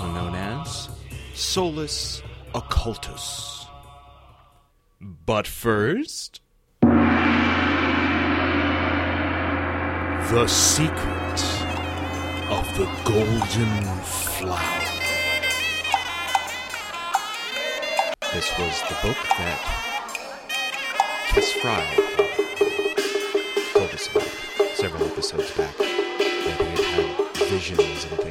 also known as Solus Occultus. But first. The Secret of the Golden Flower. This was the book that Kes Fry uh, told us about several episodes back.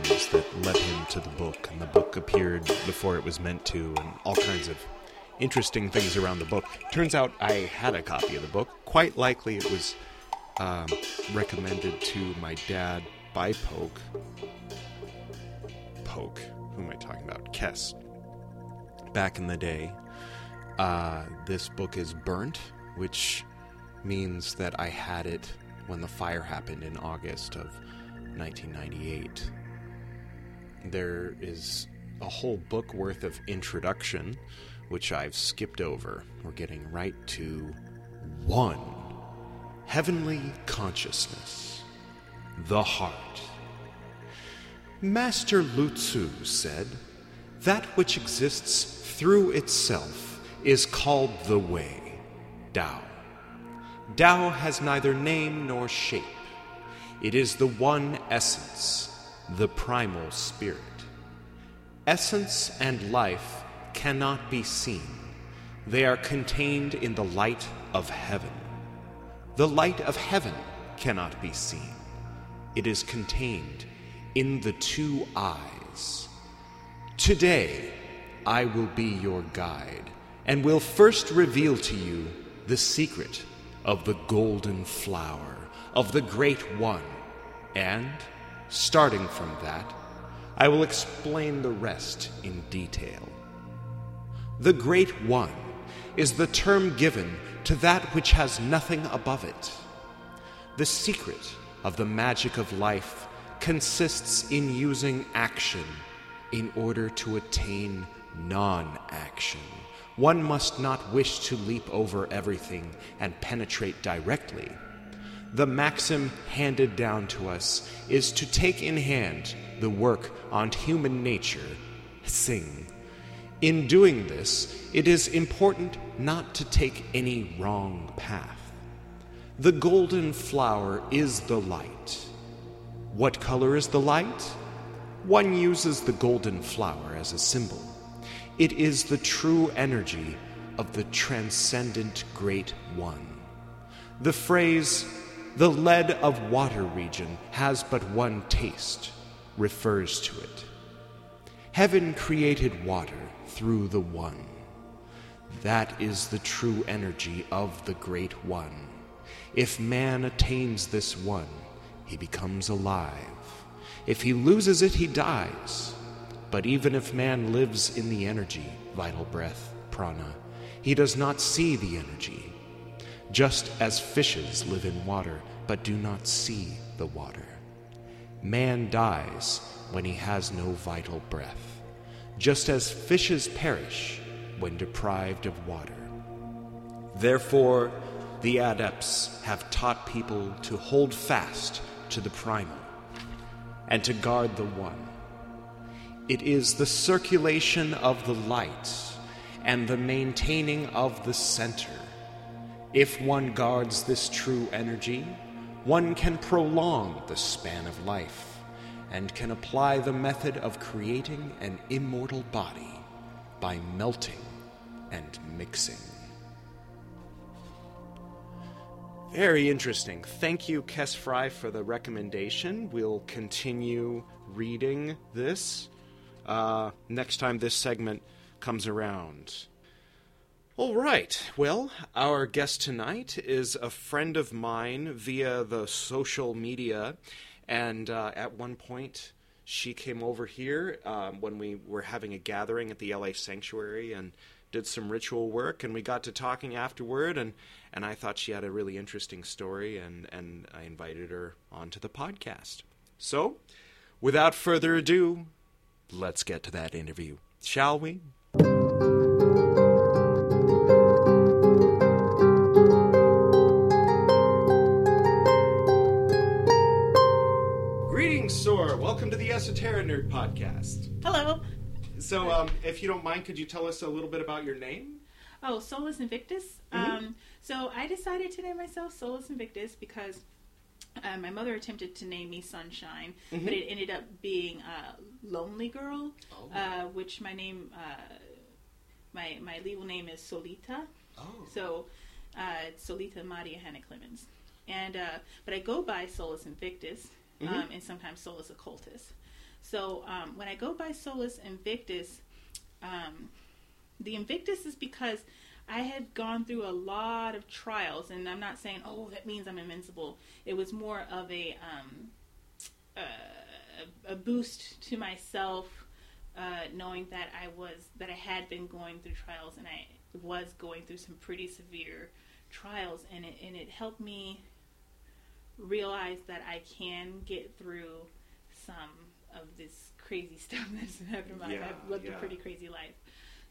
That led him to the book, and the book appeared before it was meant to, and all kinds of interesting things around the book. Turns out I had a copy of the book. Quite likely it was um, recommended to my dad by Poke. Poke. Who am I talking about? Kes. Back in the day. Uh, this book is burnt, which means that I had it when the fire happened in August of 1998. There is a whole book worth of introduction, which I've skipped over. We're getting right to one Heavenly Consciousness, the Heart. Master Lutzu said, That which exists through itself is called the Way, Tao. Tao has neither name nor shape. It is the one essence, the primal spirit. Essence and life cannot be seen, they are contained in the light of heaven. The light of heaven cannot be seen, it is contained in the two eyes. Today, I will be your guide and will first reveal to you the secret of the golden flower of the Great One, and, starting from that, I will explain the rest in detail. The Great One is the term given to that which has nothing above it. The secret of the magic of life consists in using action in order to attain non action. One must not wish to leap over everything and penetrate directly. The maxim handed down to us is to take in hand the work on human nature, sing. In doing this, it is important not to take any wrong path. The golden flower is the light. What color is the light? One uses the golden flower as a symbol. It is the true energy of the transcendent Great One. The phrase, the lead of water region has but one taste, refers to it. Heaven created water through the One. That is the true energy of the Great One. If man attains this One, he becomes alive. If he loses it, he dies. But even if man lives in the energy, vital breath, prana, he does not see the energy. Just as fishes live in water but do not see the water. Man dies when he has no vital breath, just as fishes perish when deprived of water. Therefore, the adepts have taught people to hold fast to the primal and to guard the one. It is the circulation of the light and the maintaining of the center. If one guards this true energy, one can prolong the span of life and can apply the method of creating an immortal body by melting and mixing. Very interesting. Thank you, Kes Fry, for the recommendation. We'll continue reading this uh, next time this segment comes around. All right. Well, our guest tonight is a friend of mine via the social media, and uh, at one point she came over here um, when we were having a gathering at the LA Sanctuary and did some ritual work, and we got to talking afterward, and and I thought she had a really interesting story, and and I invited her onto the podcast. So, without further ado, let's get to that interview, shall we? Esoteric Nerd Podcast. Hello. So, um, if you don't mind, could you tell us a little bit about your name? Oh, Solus Invictus. Mhm. Um, so I decided to name myself Solus Invictus because uh, my mother attempted to name me Sunshine, Mhm. but it ended up being uh, Lonely Girl, Oh. uh, which my name, uh, my my legal name is Solita. oh. So uh, it's Solita Maria Hannah Clemens, and uh, but I go by Solus Invictus um, Mhm. and sometimes Solus Occultus. So um, when I go by Solus Invictus, um, the Invictus is because I had gone through a lot of trials, and I'm not saying oh that means I'm invincible. It was more of a um, uh, a boost to myself, uh, knowing that I was that I had been going through trials, and I was going through some pretty severe trials, and it and it helped me realize that I can get through some of this crazy stuff that's happened in my life. I've lived yeah. a pretty crazy life.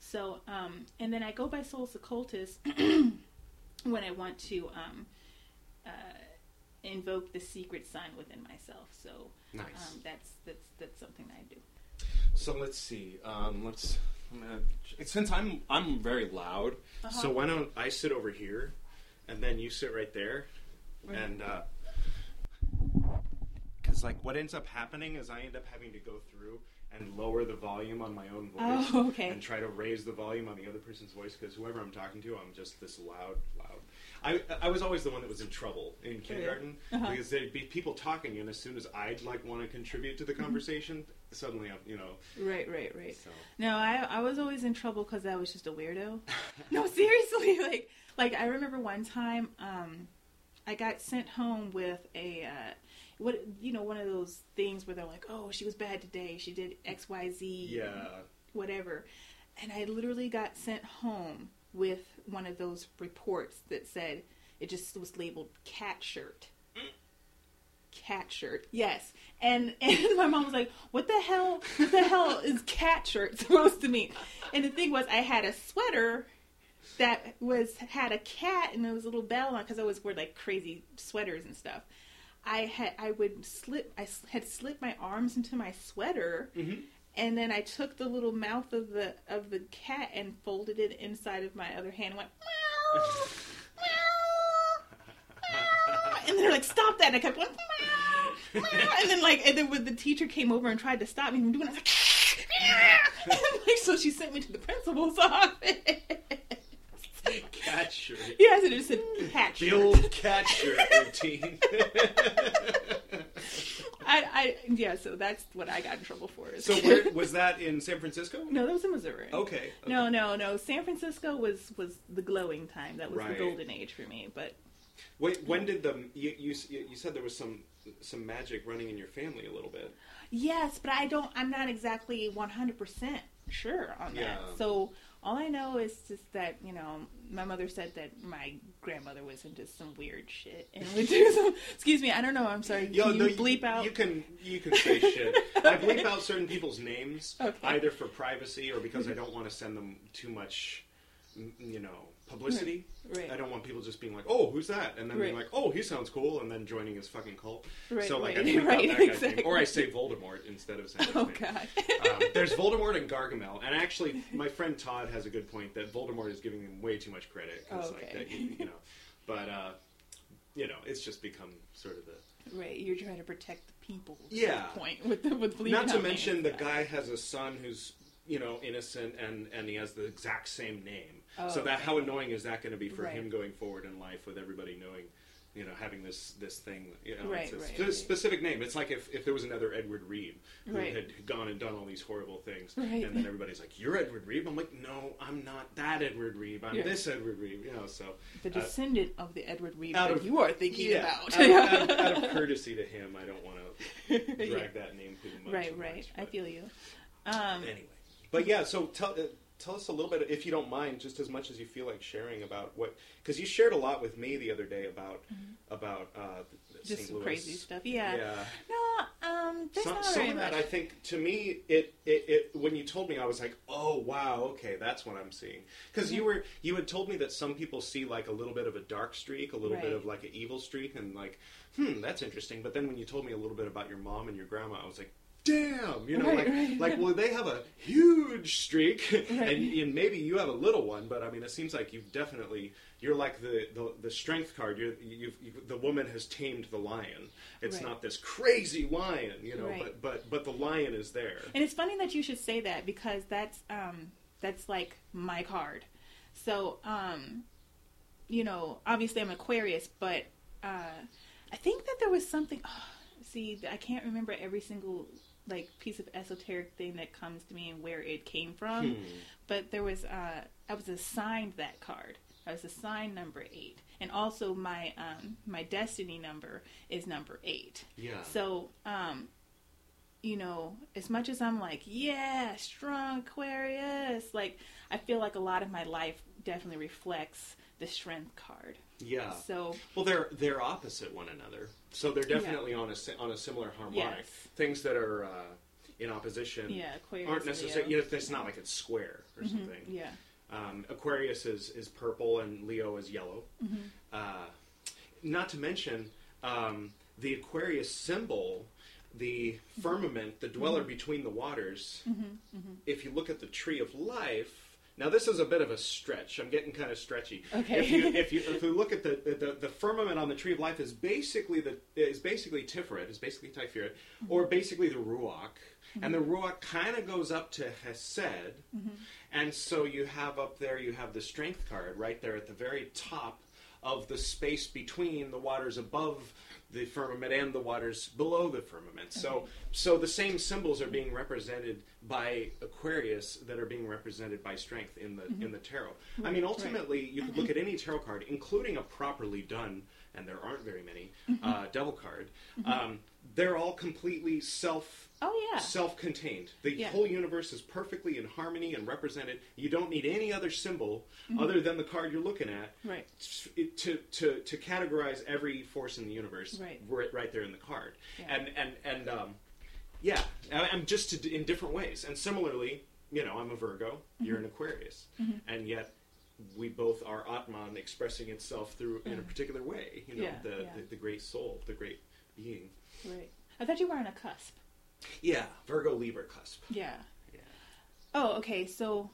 So, um, and then I go by Solus Occultus when I want to um, uh, invoke the secret sign within myself. So Nice. um, that's that's that's something I do. So let's see. Um, let's. I'm gonna, since I'm I'm very loud, Uh-huh. so why don't I sit over here, and then you sit right there, Right. and because like what ends up happening is I end up having to go through and lower the volume on my own voice, Oh, okay. and try to raise the volume on the other person's voice because whoever I'm talking to, I'm just this loud, loud. I I was always the one that was in trouble in kindergarten Uh-huh. because there'd be people talking, and as soon as I'd like want to contribute to the Mm-hmm. conversation, suddenly I'm you know Right, right, right. so. No, I I was always in trouble because I was just a weirdo. no, seriously, like like I remember one time um, I got sent home with a uh, what you know one of those things where they're like, oh, she was bad today, she did X Y Z, Yeah. whatever, and I literally got sent home with one of those reports that said it just was labeled cat shirt. Cat shirt, yes, and and my mom was like, "What the hell? What the hell is cat shirt supposed to mean?" And the thing was, I had a sweater that was had a cat and there was a little bell on because I always wore like crazy sweaters and stuff. I had I would slip I had slipped my arms into my sweater Mhm. and then I took the little mouth of the of the cat and folded it inside of my other hand and went meow, meow, meow. and they're like stop that and I kept going meow, meow. and then like and then when the teacher came over and tried to stop me from doing it I was like, and like so she sent me to the principal's office cat shirt. yes and it just said cat The old cat shirt routine. I, I yeah so that's what I got in trouble for so where was that in San Francisco? no that was in Missouri Okay. No, no, no. San Francisco was was the glowing time. That was Right. the golden age for me. But Wait, when did the you, you you said there was some some magic running in your family a little bit? yes, but I don't. I'm not exactly 100 percent sure on that. Yeah. So all I know is just that you know my mother said that my grandmother was into some weird shit and would do some. Excuse me. I don't know. I'm sorry. Can you no, bleep out? You can you can say shit. I bleep out certain people's names Okay. either for privacy or because I don't want to send them too much, you know, publicity. Right. I don't want people just being like, "Oh, who's that?" and then being Right. like, "Oh, he sounds cool," and then joining his fucking cult. Right, so like right, right, that guy's name, or I say Voldemort instead of saying. His oh name. God. um, there's Voldemort and Gargamel, and actually, my friend Todd has a good point that Voldemort is giving him way too much credit. 'cause, like, Okay. that, you, you know, but uh, you know, it's just become sort of the. right. You're trying to protect the people. at Yeah. Point with the, with Not to out mention names. the guy has a son who's you know innocent and and he has the exact same name. Oh, so that okay. how annoying is that going to be for Right. him going forward in life with everybody knowing. You know, having this this thing, you know, Right, it's a right, spe- right. specific name. It's like if, if there was another Edward Reed who had gone and done all these horrible things, and then everybody's like, "You're Edward Reed." I'm like, "No, I'm not that Edward Reed. I'm this Edward Reed." You know, so the uh, descendant of the Edward Reed that of- you are thinking yeah, about. out, of, out of- out of courtesy to him, I don't want to drag Yeah. that name too much. Right, right. much, I feel you. Um, anyway. But yeah, so tell uh, tell us a little bit, if you don't mind, just as much as you feel like sharing about what, because you shared a lot with me the other day about about uh, just St. some Louis. crazy stuff. Yeah. Yeah. No, um, there's Some, not some of that, much. I think, to me, it, it, it when you told me, I was like, oh wow, okay, that's what I'm seeing. Because you were you had told me that some people see like a little bit of a dark streak, a little bit of like an evil streak, and like, hmm, that's interesting. But then when you told me a little bit about your mom and your grandma, I was like, damn, you know, Right, like right. like well they have a huge streak, and, Right. and maybe you have a little one, but I mean it seems like you've definitely you're like the the, the strength card. You're you've, you the woman has tamed the lion. It's not this crazy lion, you know, but but but the lion is there. And it's funny that you should say that because that's um that's like my card. So, um you know, obviously I'm Aquarius, but uh I think that there was something see, I can't remember every single like piece of esoteric thing that comes to me and where it came from. Hmm. But there was uh I was assigned that card. I was assigned number 8. And also my um my destiny number is number 8. Yeah. So, um, you know, as much as I'm like, yeah, strong Aquarius, like I feel like a lot of my life definitely reflects the strength card. Yeah. So, Well, they're they're opposite one another, so they're definitely on a on a similar harmonic. Yes. Things that are uh, in opposition yeah, Aquarius aren't necessarily. You know, it's not like it's square or Mhm, something. Yeah. Um, Aquarius is, is purple and Leo is yellow. Mm-hmm. Uh, not to mention um, the Aquarius symbol, the firmament, the dweller Mm-hmm. between the waters. If you look at the tree of life. Now this is a bit of a stretch. I'm getting kind of stretchy. Okay. If you, if you if you look at the, the the firmament on the tree of life is basically the is basically Tiferet, is basically Tiferet, mm-hmm. or basically the Ruach, mm-hmm. and the Ruach kind of goes up to Hesed, mm-hmm. and so you have up there you have the strength card right there at the very top of the space between the waters above the firmament and the waters below the firmament. So so the same symbols are being represented by Aquarius that are being represented by strength in the mm-hmm. in the tarot. I mean ultimately you could look at any tarot card including a properly done and there aren't very many uh, devil card. Um, they're all completely self Oh yeah. self-contained. The Yeah. whole universe is perfectly in harmony and represented. You don't need any other symbol Mm-hmm. other than the card you're looking at Right. to, to, to categorize every force in the universe Right. right, right there in the card. Yeah. And and and um, yeah, I'm just to, in different ways. And similarly, you know, I'm a Virgo. You're Mm-hmm. an Aquarius, and yet we both are Atman expressing itself through in a particular way. You know. Yeah, the, yeah. the the great soul, the great being. Right. I thought you were on a cusp. Yeah, Virgo Libra cusp. Yeah. Yeah. Oh, okay. So,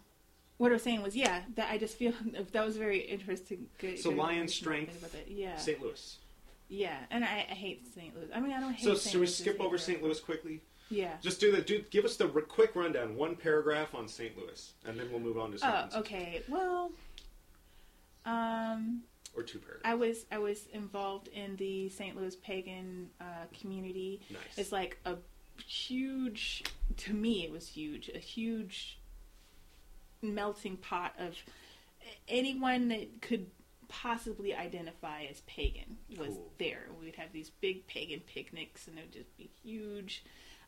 what I was saying was, yeah, that I just feel that was very interesting. Good, So good lion strength, about that. Yeah. St. Louis. Yeah, and I, I hate St. Louis. I mean, I don't hate. So St. should we skip over. St. Louis quickly? Yeah. Just do the do. Give us the r- quick rundown, one paragraph on St. Louis, and then we'll move on to Oh, okay. Well, um, or two paragraphs. I was I was involved in the St. Louis pagan uh, community. Nice. It's like a huge. To me, it was huge. A huge melting pot of anyone that could possibly identify as pagan was Cool. there. We'd have these big pagan picnics, and it would just be huge.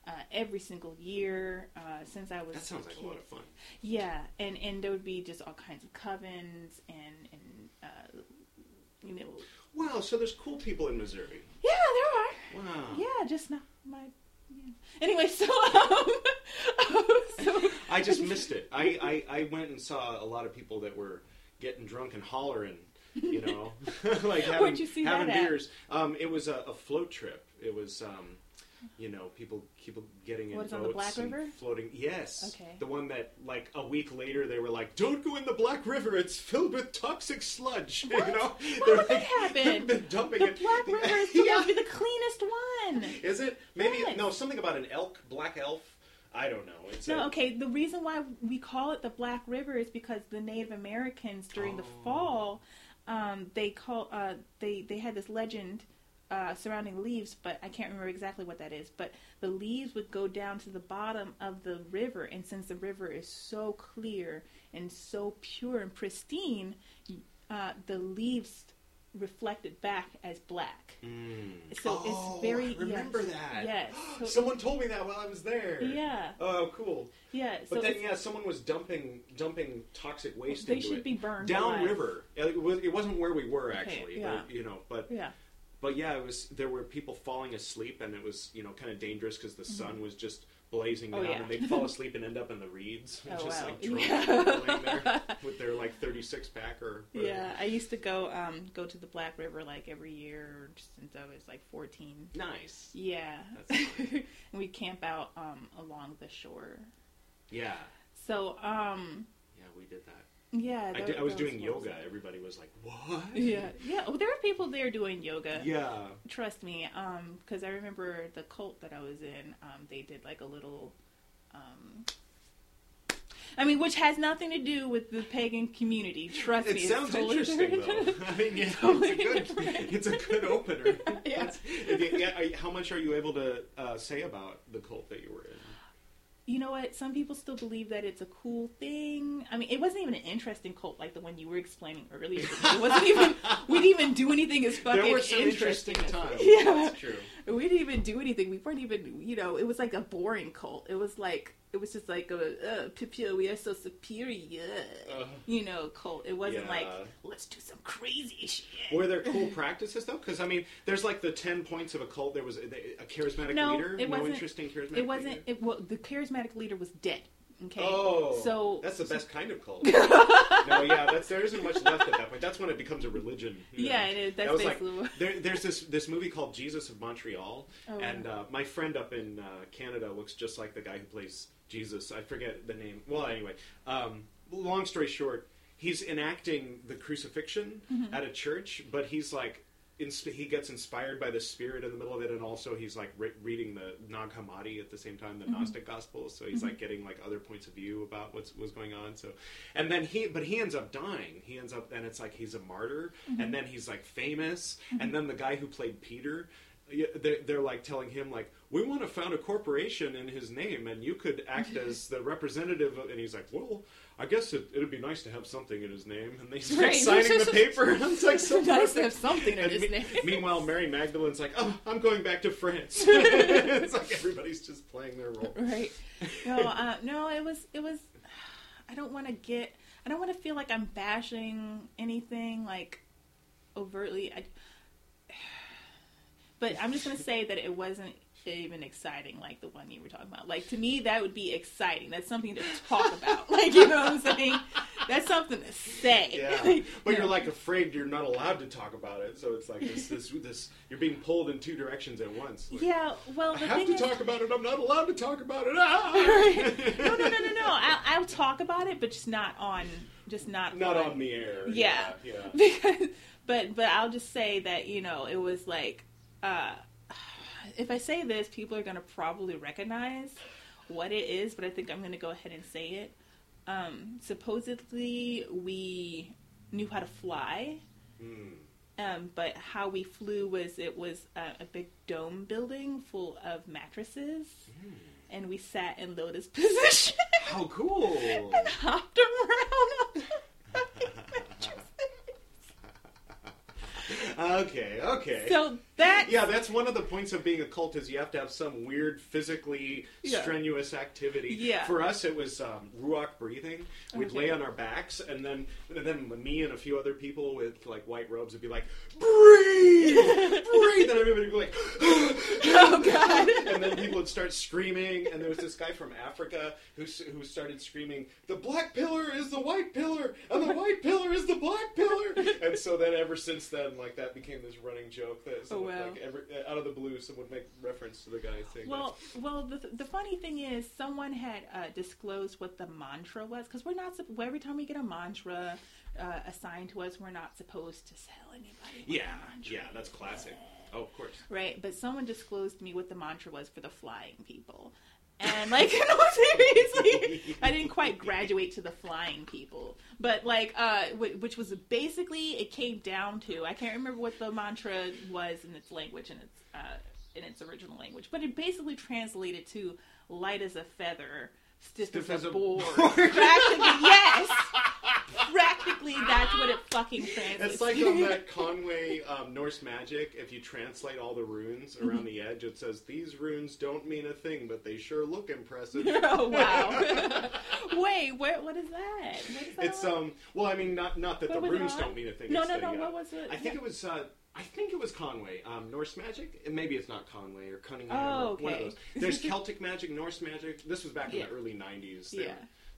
Uh, every single year uh, since I was that sounds like kid. a lot of fun. Yeah, and and there would be just all kinds of covens and and uh, you know. Wow, so there's cool people in Missouri. Yeah, there are. Wow. Yeah, just not my. Yeah. Anyway, so um, so I just missed it. I, I, I went and saw a lot of people that were getting drunk and hollering, you know, like having, you see having beers. Um, it was a, a float trip. It was, um, you know, people people getting in What is boats on the Black and River? floating. Yes. Okay. The one that like a week later they were like, "Don't go in the Black River. It's filled with toxic sludge." What? You know, They're would that like- happen? they're dumping the it. Black River is supposed to be the cleanest one. Is it? Maybe Yes. no. Something about an elk, black elf. I don't know. It's No, a, okay. The reason why we call it the Black River is because the Native Americans during the Oh. fall, um, they call uh, they they had this legend uh, surrounding leaves, but I can't remember exactly what that is. But the leaves would go down to the bottom of the river, and since the river is so clear and so pure and pristine, uh, the leaves reflected back as black. Mm. So Oh, it's very I remember yes, that. Yes. So Someone told me that while I was there. yeah. Oh, cool. Yeah. But then, yeah, someone was dumping dumping toxic waste they into should it be burned downriver. It, it wasn't where we were Okay, actually, yeah. but, you know. But Yeah. But yeah, it was. There were people falling asleep, and it was you know kind of dangerous because the sun was just blazing Oh, down, yeah. and they'd fall asleep and end up in the reeds, Oh, just wow. like drunk, Yeah. there with their like thirty six pack or Yeah, I used to go um go to the Black River like every year since I was like fourteen. Nice. Yeah, That's and we camp out um along the shore. Yeah. So um Yeah, we did that. Yeah, I, did, I was doing was- yoga. Everybody was like, "What?" Yeah, yeah. Well, there were people there doing yoga. Yeah. Trust me, um, because I remember the cult that I was in. Um, they did like a little, um, I mean, which has nothing to do with the pagan community. Trust It me, It sounds totally interesting different. though. I mean, yeah, Totally it's a good, different. it's a good opener. Yeah. Yeah, How much are you able to uh, say about the cult that you were in? You know what? Some people still believe that it's a cool thing. I mean, it wasn't even an interesting cult like the one you were explaining earlier. It wasn't even. We didn't even do anything as fucking There were some interesting as- times. Yeah, That's true. we didn't even do anything. We weren't even. You know, it was like a boring cult. It was like it was just like a uh, we are so superior. Uh, you know, cult. It wasn't Yeah. like let's do some crazy shit. Were there cool practices though? Because I mean, there's like the ten points of a cult. There was a, a charismatic No, leader. it no wasn't- interesting charismatic. It wasn't. Leader? It well, the charismatic leader was dead. Okay. Oh, so that's the best kind of cult. no, yeah, that's there isn't much left at that point. That's when it becomes a religion. you know. Yeah, it is. That's that like basically what- there, there's this this movie called Jesus of Montreal, Oh, and uh, my friend up in uh, Canada looks just like the guy who plays Jesus. I forget the name. Well, anyway, um, long story short, he's enacting the crucifixion Mm-hmm. at a church, but he's like. Insp- he gets inspired by the spirit in the middle of it, and also he's like re- reading the Nag Hammadi at the same time, the Mm-hmm. Gnostic Gospels. So he's like getting like other points of view about what's what's going on. So, and then he, but he ends up dying. He ends up, and it's like he's a martyr, Mm-hmm. and then he's like famous, and then the guy who played Peter. They're, they're like telling him like we want to found a corporation in his name and you could act as the representative of, and he's like well I guess it, it'd be nice to have something in his name and they start Right. signing the paper and it's like so nice to have something in And his me- name. Meanwhile, Mary Magdalene's like, "Oh, I'm going back to France." it's like everybody's just playing their role. right. No, uh, no, it was it was. I don't want to get. I don't want to feel like I'm bashing anything like overtly. I, but I'm just gonna say that it wasn't even exciting like the one you were talking about. Like to me, that would be exciting. That's something to talk about. Like you know what I'm saying? That's something to say. Yeah, Like, but you you're like afraid you're not allowed to talk about it, so it's like this, this, this. You're being pulled in two directions at once. Like, Yeah. Well, I have to is, talk about it. I'm not allowed to talk about it. Ah! no, no, no, no, no. I'll, I'll talk about it, but just not on, just not Not on the air. Yeah. yeah. because but but I'll just say that you know it was like uh if I say this people are going to probably recognize what it is but I think I'm going to go ahead and say it um supposedly we knew how to fly Hmm. um but how we flew was it was a, a big dome building full of mattresses Hmm. and we sat in lotus position How cool! and hopped around on the mattresses. Okay, okay. So that yeah, that's one of the points of being a cult is you have to have some weird physically Yeah. strenuous activity. Yeah. For us, it was um, ruach breathing. We'd Okay. lay on our backs, and then and then me and a few other people with like white robes would be like, breathe, breathe, and everybody would be like, Oh God! and then people would start screaming. And there was this guy from Africa who who started screaming, "The black pillar is the white pillar, and the white pillar is the black pillar." And so then, ever since then, like that became this running joke that someone, wow. like every, out of the blue, someone would make reference to the guy saying, Well, well, the, the funny thing is, someone had uh, disclosed what the mantra was because we're not. Every time we get a mantra uh, assigned to us, we're not supposed to sell anybody. "Yeah, yeah, that's classic." Oh, of course. Right, but someone disclosed to me what the mantra was for the flying people. And like, no, seriously, I didn't quite graduate to the flying people, but like, uh, wh- which was basically it came down to I can't remember what the mantra was in its language and its uh, in its original language, but it basically translated to light as a feather, stiff, Stiff as, as a board. board. Yes. That's what it fucking translates. It's like on that Conway um, Norse magic. If you translate all the runes around the edge, it says these runes don't mean a thing, but they sure look impressive. oh wow! Wait, where, what is that? What is that? It's um. Well, I mean, not not that What the runes on? don't mean a thing. No, no, no. uh, What was it? I think Yeah. it was. Uh, I think it was Conway. Um, Norse magic. Maybe it's not Conway or Cunningham. Oh, or One of okay. those. There's Celtic magic, Norse magic. This was back in Yeah. the early '90s. Yeah.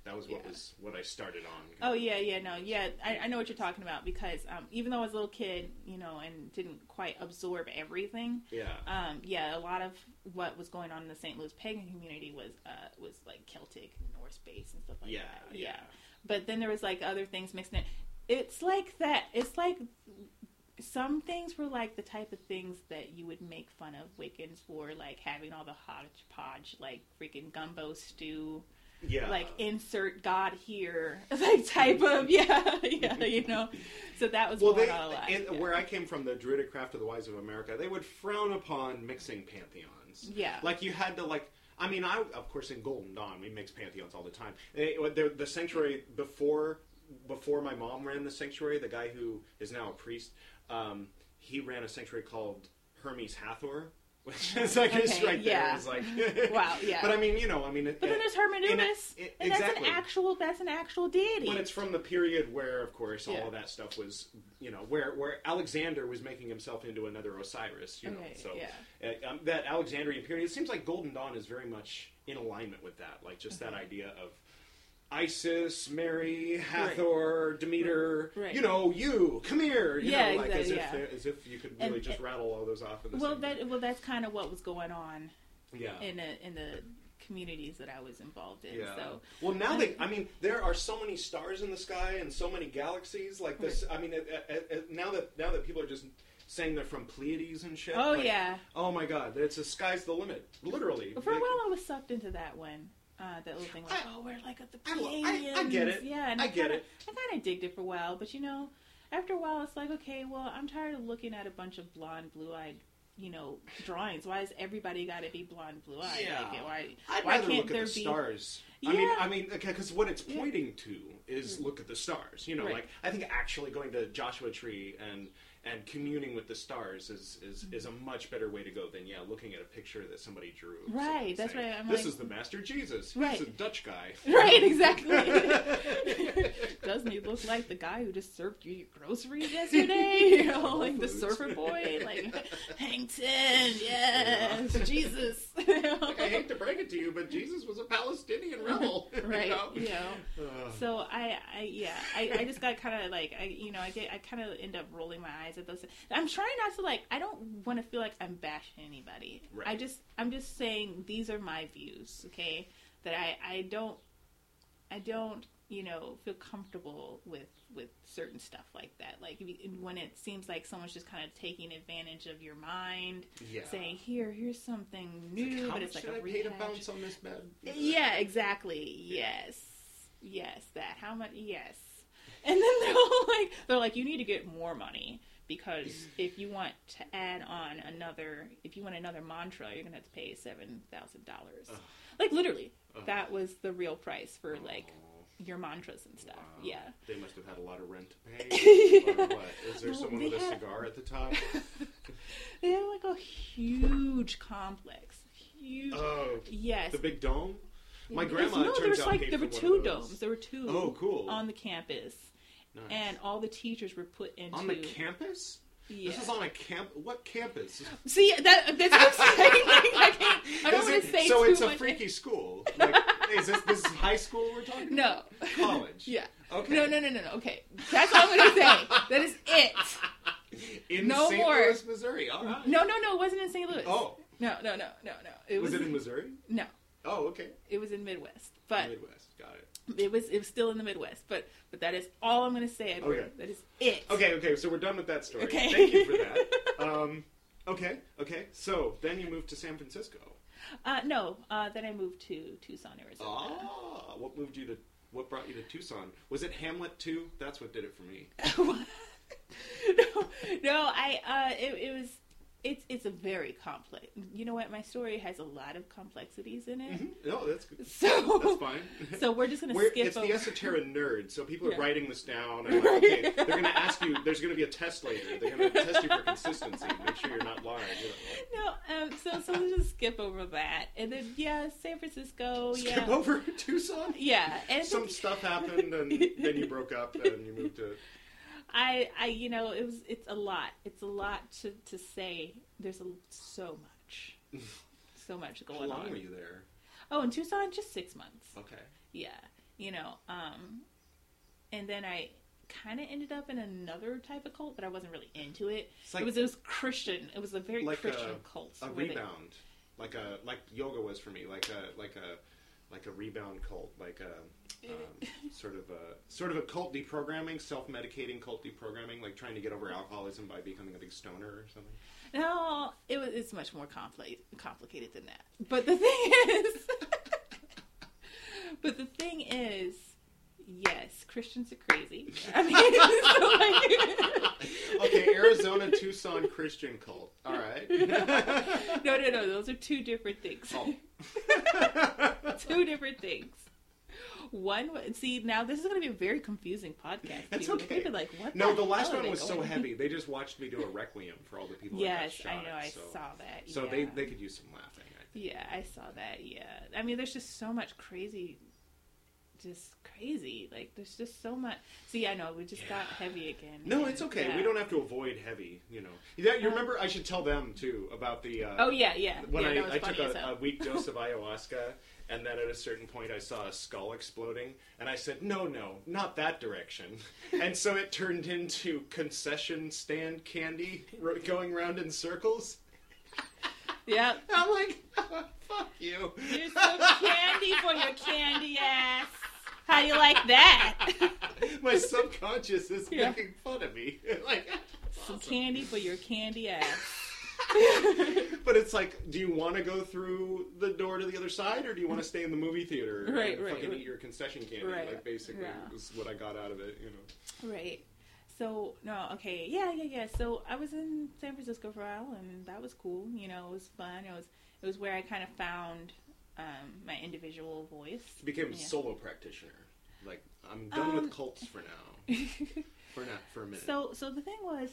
That was what Yeah. was what I started on. Oh yeah, yeah, no, yeah. I, I know what you're talking about because um, even though I was a little kid, you know, and didn't quite absorb everything, Yeah. um, yeah, a lot of what was going on in the St. Louis pagan community was uh, was like Celtic, Norse based and stuff like yeah, that. yeah. But then there was like other things mixed in. It's like that. It's like some things were like the type of things that you would make fun of Wiccans for, like having all the hodgepodge, like freaking gumbo stew Yeah. like insert God here, like type of yeah, yeah, you know. So that was well, they, on a lot. in, yeah. where I came from, the Druidic craft of the wise of America, they would frown upon mixing pantheons. Yeah. Like you had to like. I mean, I of course in Golden Dawn we mix pantheons all the time. They- the, the sanctuary before before my mom ran the sanctuary, the guy who is now a priest, um, he ran a sanctuary called Hermes Hathor. Which is like it's Okay, right yeah. It's like Wow, yeah. But I mean, you know, I mean, it, but then there's Hermanubis, in a- i- and that's an exactly. actual that's an actual deity. But it's from the period where, of course, all Yeah. of that stuff was, you know, where where Alexander was making himself into another Osiris, you know. Okay, so yeah. uh, um, that Alexandrian period, it seems like Golden Dawn is very much in alignment with that, like just Mm-hmm. that idea of Isis, Mary, Hathor, Demeter. Right. You know, you come here. You Yeah, know, like as if yeah. as if you could And- really just and- rattle all those off in the well, that well that's kind of what was going on yeah. in the in the communities that I was involved in. Yeah. So Well, now um, they, I mean, there are so many stars in the sky and so many galaxies. Like this, I mean, it, it, it, now that now that people are just saying they're from Pleiades and shit. oh like, yeah, Oh my God, it's the sky's the limit, literally. for a while I was sucked into that one. Uh, that little thing like, I- oh, we're like at the Pleiadians. I- I get it. Yeah, and I I, get kinda, it. I kind of digged it for a while, but you know, after a while, it's like, okay, well, I'm tired of looking at a bunch of blonde, blue-eyed, you know, drawings. Why has everybody got to be blonde, blue-eyed? Yeah. Like, why? I'd why rather can't look there at the be? stars. I mean, Yeah. I mean, because what it's Yeah. pointing to is look at the stars. You know, Right. like I think actually going to Joshua Tree and and communing with the stars is is, is a much better way to go than yeah, looking at a picture that somebody drew. Right, that's saying, right, I'm this like- is the Master Jesus. Right. He's a Dutch guy. Right, exactly. Doesn't he look like the guy who just served you your groceries yesterday? You know, like the surfer boy, like Hankton, yes, Jesus. I hate to break it to you, but Jesus was a Palestinian rebel. you right, know? you know. So I, I yeah, I, I just got kind of like I, you know, I get, I kind of end up rolling my eyes at those. I'm trying not to like. I don't want to feel like I'm bashing anybody. I just, I'm just saying these are my views. Okay, that I, I don't, I don't, you know, feel comfortable with with certain stuff like that. Like you, when it seems like someone's just kind of taking advantage of your mind, yeah. saying here, here's something It's like, new, but it's like should a I pay to bounce on this bed? Yeah, exactly. Yes. Yes, that. How much? Yes. And then they're all like, they're like, you need to get more money because if you want to add on another, if you want another mantra, you're gonna have to pay seven thousand dollars. Like literally, Ugh. that was the real price for like your mantras and stuff. wow. Yeah. They must have had a lot of rent to pay. Yeah. Or what? Is there Well, someone with a had- cigar at the top? They had like a huge complex. Huge. Oh, yes. the big dome? My Yes, grandma, no, it there was like there were two domes. There were two. Oh, cool. On the campus, Nice. and all the teachers were put into. on the campus? Yeah. This is on a camp. What campus? See that that's what I'm saying. Like, I can't. I don't want to say so it's a much. freaky school. Like, is this this is high school we're talking? No. about? college. Yeah. Okay. No, no, no, no, no. Okay, that's all I'm gonna say. That is it. In No St. more. Louis, Missouri. All right. No, no, no. It wasn't in St. Louis. Oh, No, no, no, no, no. It was was, it in Missouri? No, Oh, okay. it was in Midwest. But Midwest. Got it. It was it was still in the Midwest. But but that is all I'm gonna say, Edward. Okay. That is it. Okay, okay. So we're done with that story. Okay. Thank you for that. Um, okay, okay. So then you moved to San Francisco. Uh, no. Uh, then I moved to Tucson, Arizona. Ah, what moved you to? What brought you to Tucson? Was it Hamlet 2? That's what did it for me. no, no, I uh, it, it was it's it's a very complex. You know what? My story has a lot of complexities in it. No, that's good. So That's fine. So we're just gonna We're, skip it's over. the esoteric nerd, so people are Yeah. writing this down. And like, okay, they're going to ask you. There's going to be a test later. They're going to test you for consistency, make sure you're not lying. You know, no, um, so so let's just skip over that, and then yeah, San Francisco, like, yeah, skip over Tucson. yeah, and Some stuff happened, and then you broke up, and you moved to. I, I, you know, it was, it's a lot. It's a lot to, to say. There's a, so much, so much going on. How long on. were you there? Oh, in Tucson, just six months. Okay. Yeah, you know, um, and then I kind of ended up in another type of cult, but I wasn't really into it. Like- it was it was Christian. It was a very Like Christian a- cult. a where they- rebound, like a like yoga was for me, like a like a like a rebound cult, like a um, sort of a sort of a cult deprogramming, self-medicating cult deprogramming, like trying to get over alcoholism by becoming a big stoner or something. No, it was. It's much more complicated complicated than that. But the thing is, but the thing is, yes, Christians are crazy. I mean, so like, Okay, Arizona Tucson Christian cult. All right. no, no, no. Those are two different things. Oh. two different things. One, see, now this is going to be a very confusing podcast. That's People- okay. They'll like, what? No, the last hell one was so heavy. They just watched me do a requiem for all the people. Yes, got I know. I so, saw that. So yeah. they they could use some laughing. I think. Yeah, I saw that. Yeah, I mean, there's just so much crazy, just crazy. Like, there's just so much. See, I know we just got heavy again. No, and- it's okay. yeah. We don't have to avoid heavy. You know. Yeah, you Um, remember? I should tell them too about the. Uh, Oh yeah, yeah. when yeah, I, I took a, a weak dose of ayahuasca, and then at a certain point I saw a skull exploding, and I said, "No, no, not that direction." and so it turned into concession stand candy going round in circles. yeah. I'm like, "Fuck you." Here's some candy for your candy ass. How do you like that? My subconscious is Yeah. making fun of me. like, some awesome. candy for your candy ass. But it's like, do you want to go through the door to the other side, or do you want to stay in the movie theater Right, and right, fucking right. eat your concession candy? Right, Like, basically, yeah. is what I got out of it. You know. Right. So no, okay, yeah, yeah, yeah. So I was in San Francisco for a while, and that was cool. You know, it was fun. It was it was where I kind of found um, my individual voice. You became a Yeah. solo practitioner. Like, I'm done Um, with cults for now. For not for a minute. so so the thing was,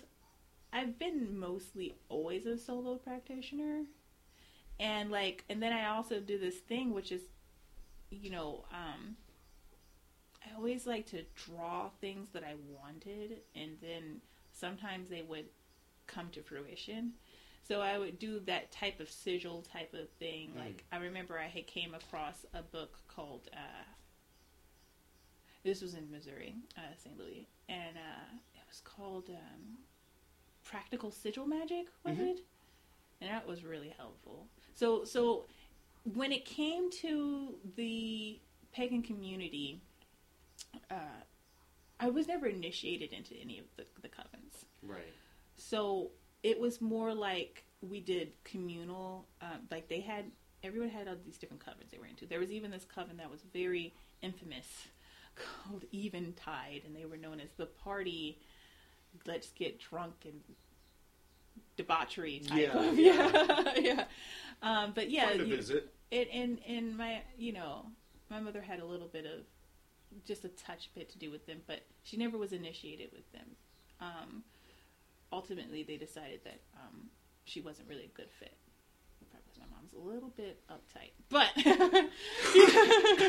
I've been mostly always a solo practitioner, and like, and then I also do this thing which is, you know, um, I always like to draw things that I wanted, and then sometimes they would come to fruition. So I would do that type of sigil type of thing. Mm. Like I remember I had came across a book called uh, this was in Missouri, uh, St. Louis, and uh, it was called um, Practical Sigil Magic, was Mhm. it? And that was really helpful. So, so when it came to the pagan community, uh, I was never initiated into any of the, the covens. right. So it was more like we did communal, um, like they had, everyone had all these different covens they were into. There was even this coven that was very infamous called Eventide, and they were known as the party, let's get drunk and debauchery type Yeah, of, yeah. yeah, yeah. Um, but yeah, Fun to you- visit. it and and my you know my mother had a little bit of just a touch bit to do with them but she never was initiated with them um ultimately they decided that um she wasn't really a good fit probably my mom's a little bit uptight but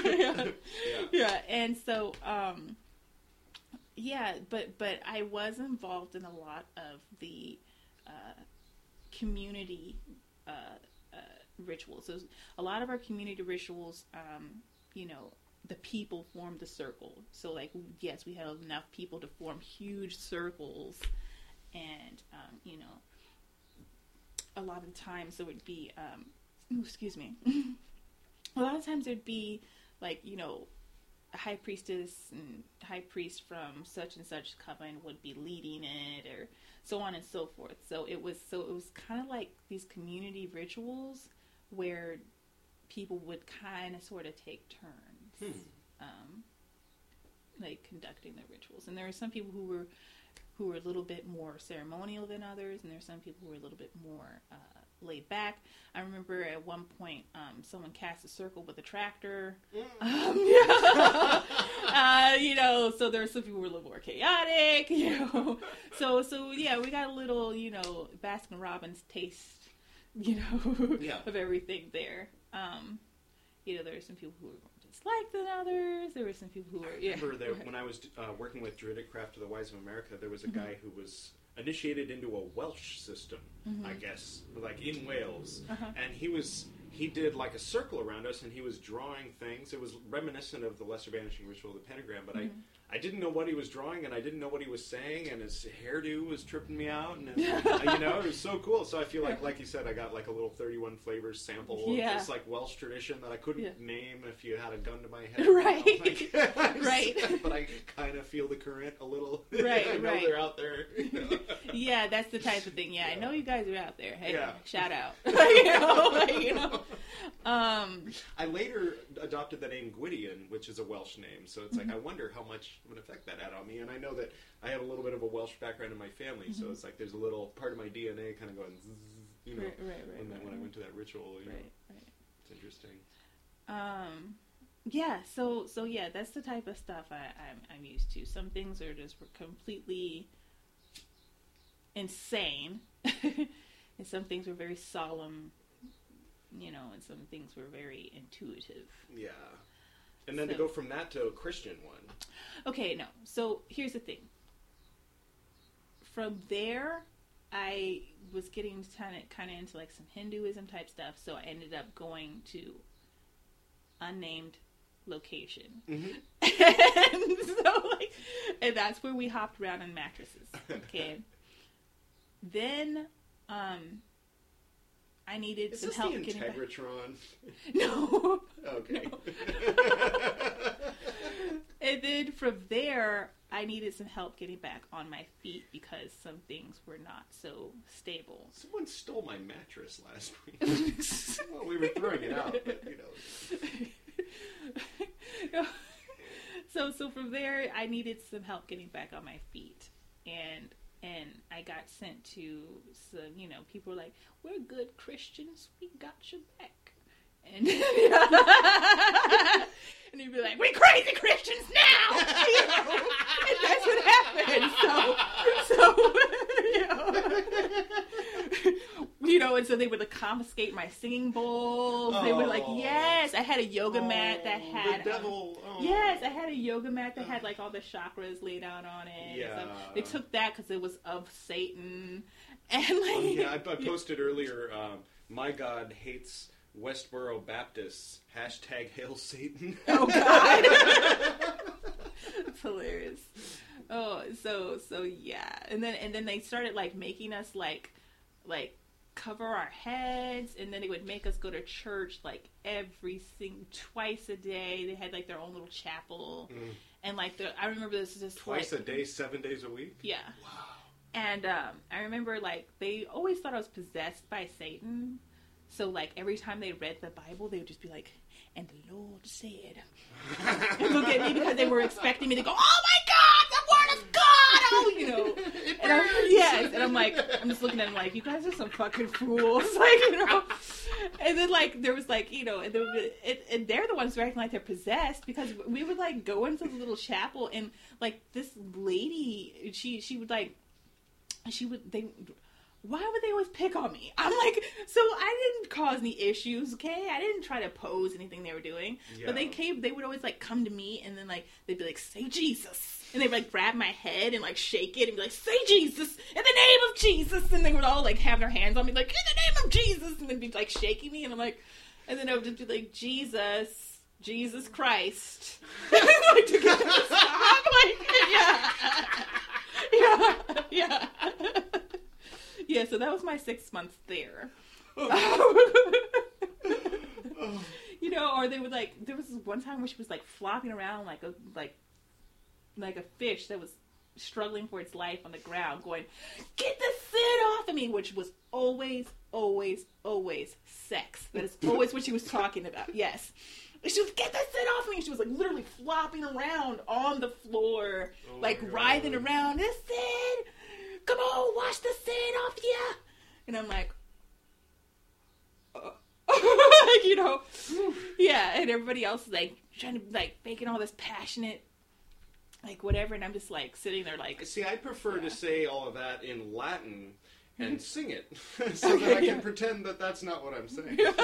yeah. Yeah. yeah and so um yeah but but i was involved in a lot of the uh community uh, uh rituals so a lot of our community rituals um you know the people formed the circle so like yes we had enough people to form huge circles and um you know a lot of times it would be um excuse me. A lot of times it'd be like you know a high priestess and high priest from such and such coven would be leading it or so on and so forth. So it was so it was kind of like these community rituals where people would kind of sort of take turns Hmm. um, like conducting the rituals. And there are some people who were who were a little bit more ceremonial than others and there's some people who were a little bit more uh, laid back i remember at one point um, someone cast a circle with a tractor um, yeah. uh, you know, so there are some people who are a little more chaotic, you know. So, so yeah, we got a little, you know, Baskin Robbins taste, you know, Yeah. of everything there. Um, you know, there are some people who were disliked than others. There were some people who were, yeah. remember there, when I was uh, working with Druidic Craft of the Wise of America, there was a Mm-hmm. guy who was initiated into a Welsh system, I guess, like in Wales, Uh-huh. and he was he did like a circle around us and he was drawing things. It was reminiscent of the lesser banishing ritual of the pentagram, but Mm-hmm. I, I didn't know what he was drawing and I didn't know what he was saying and his hairdo was tripping me out and it, you know it was so cool. So I feel like, like you said, I got like a little thirty-one flavors sample Yeah. of this like Welsh tradition that I couldn't Yeah. name if you had a gun to my head, Right. Like, Right. But I kind of feel the current a little. Right, I know right. they're out there. you know. yeah, that's the type of thing. Yeah, I know you guys are out there. Hey, Yeah. shout out. you know, like, you know. Um, I later adopted the name Gwydion, which is a Welsh name. So it's Mm-hmm. like I wonder how much of an effect that had on me. And I know that I have a little bit of a Welsh background in my family, so it's like there's a little part of my DNA kind of going, zzz, you know, Mm-hmm. Right, right, right, when, right, when I went to that ritual. You know, it's interesting. Um, yeah. So, so yeah, that's the type of stuff I, I'm, I'm used to. Some things are just completely insane, and some things were very solemn. You know, and some things were very intuitive. Yeah. And then to go from that to a Christian one. Okay, no. So here's the thing. From there, I was getting kind of kind of into like some Hinduism type stuff. So I ended up going to unnamed location, Mhm. and so like, and that's where we hopped around on mattresses. Okay. then, um, I needed Is some help the getting back. Integratron? No. Okay. And then from there, I needed some help getting back on my feet because some things were not so stable. Someone stole my mattress last week. well, we were throwing it out, but you know. so so from there, I needed some help getting back on my feet, and and I got sent to some you know people were like, "We're good Christians, we got your back." And, and he'd be like, "We crazy Christians now," you know? and that's what happened. So, so you know, you know, and so they would like, confiscate my singing bowls. They were like, Oh. "Yes, I had a yoga mat that Oh, had the um, devil. oh. Yes, I had a yoga mat that had like all the chakras laid out on it. Yeah. So they took that because it was of Satan, and like Oh, yeah, I, I posted earlier. Um, my God hates Westboro Baptists. Hashtag Hail Satan. oh god, it's hilarious. Oh, so so yeah, and then and then they started like making us like like cover our heads, and then they would make us go to church like every single twice a day. They had like their own little chapel, and like the I remember this is Mm. Twice like, a day, seven days a week. Yeah. Wow. And um, I remember like they always thought I was possessed by Satan. So like every time they read the Bible, they would just be like, "And the Lord said," and look at me because they were expecting me to go, "Oh my God, the Word of God!" You know. And I'm, yes, and I'm like, I'm just looking at them like, you guys are some fucking fools, like you know. And then like there was like you know, and, and, and they're the ones who are acting like they're possessed because we would like go into the little chapel and like this lady, she she would like she would they why would they always pick on me? I'm like so i didn't cause any issues okay? I didn't try to pose anything they were doing. But they came they would always like come to me and then like they'd be like say jesus and they'd like grab my head and like shake it and be like say jesus in the name of jesus and they would all like have their hands on me like in the name of jesus and then be like shaking me and i'm like and then i would just be like jesus jesus christ like to get to stop like yeah yeah, yeah, yeah. So that was my six months there. you know, or they would like. There was one time where she was like flopping around like a like like a fish that was struggling for its life on the ground, going, "Get the sin off of me," which was always, always, always sex. That is always what she was talking about. Yes. And She was get the sin off of me. She was like literally flopping around on the floor, Oh like writhing around. This sin, come on, wash the sin off ya. And I'm like, uh, like, you know, yeah. And everybody else is like trying to like making all this passionate, like whatever. And I'm just like sitting there like, See, I prefer Yeah. to say all of that in Latin and mm-hmm. sing it, so that I can pretend that that's not what I'm saying.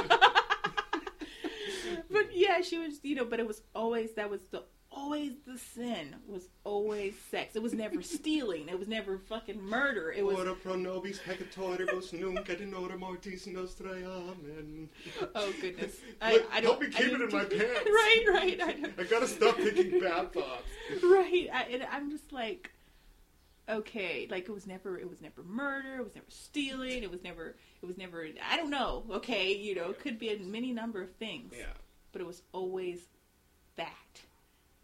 but yeah, she was, you know, but it was always that was the always the sin was always sex. It was never stealing. It was never fucking murder. It was Ora pro nobis peccatoribus nunc et in hora mortis nostra. Amen. oh goodness. Look, I, I help don't me keep I it in my pants. right, right. I don't, I gotta stop thinking bad thoughts. right. I, and I'm just like, okay, like it was never, it was never murder. It was never stealing. It was never, it was never. I don't know. Okay, you know, it could be a many number of things. Yeah. but it was always that.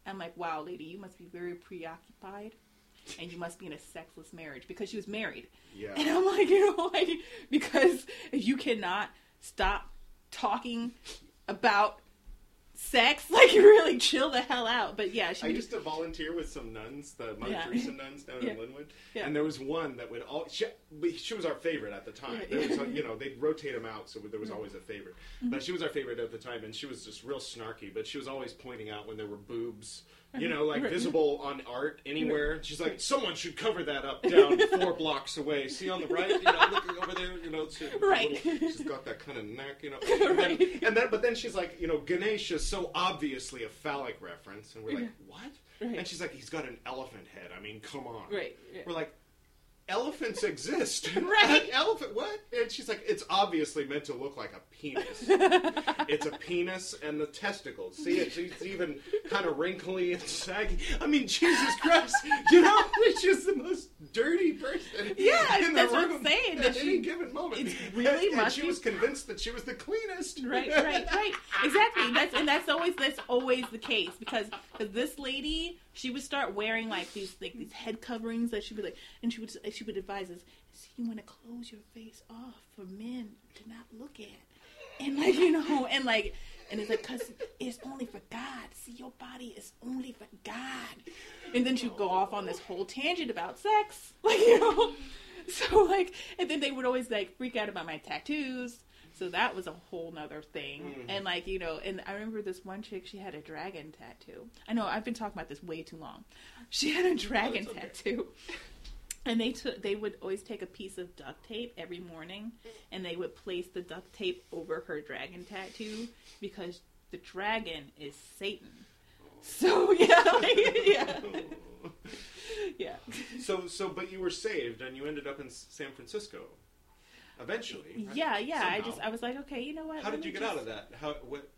I'm like, wow, lady, you must be very preoccupied, and you must be in a sexless marriage because she was married. Yeah. And I'm like, you know, like because if you cannot stop talking about sex, like you really chill the hell out. But yeah, she I used to volunteer with some nuns, the Mother Yeah. Teresa nuns down Yeah. in Linwood, Yeah. and there was one that would all. She, she was our favorite at the time. There was, you know, they'd rotate them out, so there was always a favorite. Mm-hmm. But she was our favorite at the time, and she was just real snarky. But she was always pointing out when there were boobs, you know, like visible on art anywhere. She's like, someone should cover that up down four blocks away. See on the right, you know, looking over there, you know, she, Right. little- she's got that kind of neck, you know. And, then, and then, but then she's like, you know, Ganesh is so obviously a phallic reference, and we're like, mm-hmm. what? Right. And she's like, he's got an elephant head. I mean, come on. Right, yeah. We're like, elephants exist. Right. Elephant, what? And she's like, it's obviously meant to look like a penis. it's a penis and the testicles. See, it's, it's even kind of wrinkly and saggy. I mean, Jesus Christ. You know, it's just the most dirty person Yeah, in the that's what I'm saying, At any she- given moment. it's really and, must she was convinced that she was the cleanest. right, right, right. Exactly. That's and that's always that's always the case because because this lady she would start wearing like these like these head coverings that she'd be like and she would she would advise us see you want to close your face off for men to not look at and like you know and like and it's like because it's only for God. See, your body is only for God. And then she'd go off on this whole tangent about sex, like you know. So like, and then they would always like freak out about my tattoos. So that was a whole nother thing. Mm-hmm. And like, you know, and I remember this one chick, she had a dragon tattoo. I know I've been talking about this way too long. She had a dragon okay. tattoo. And they took they would always take a piece of duct tape every morning and they would place the duct tape over her dragon tattoo because the dragon is Satan. So yeah, like, yeah. Yeah. So, so, but you were saved, and you ended up in San Francisco. Eventually. right? Yeah, yeah. I just I was like, okay, you know what? How let did you me get out of that? How? What?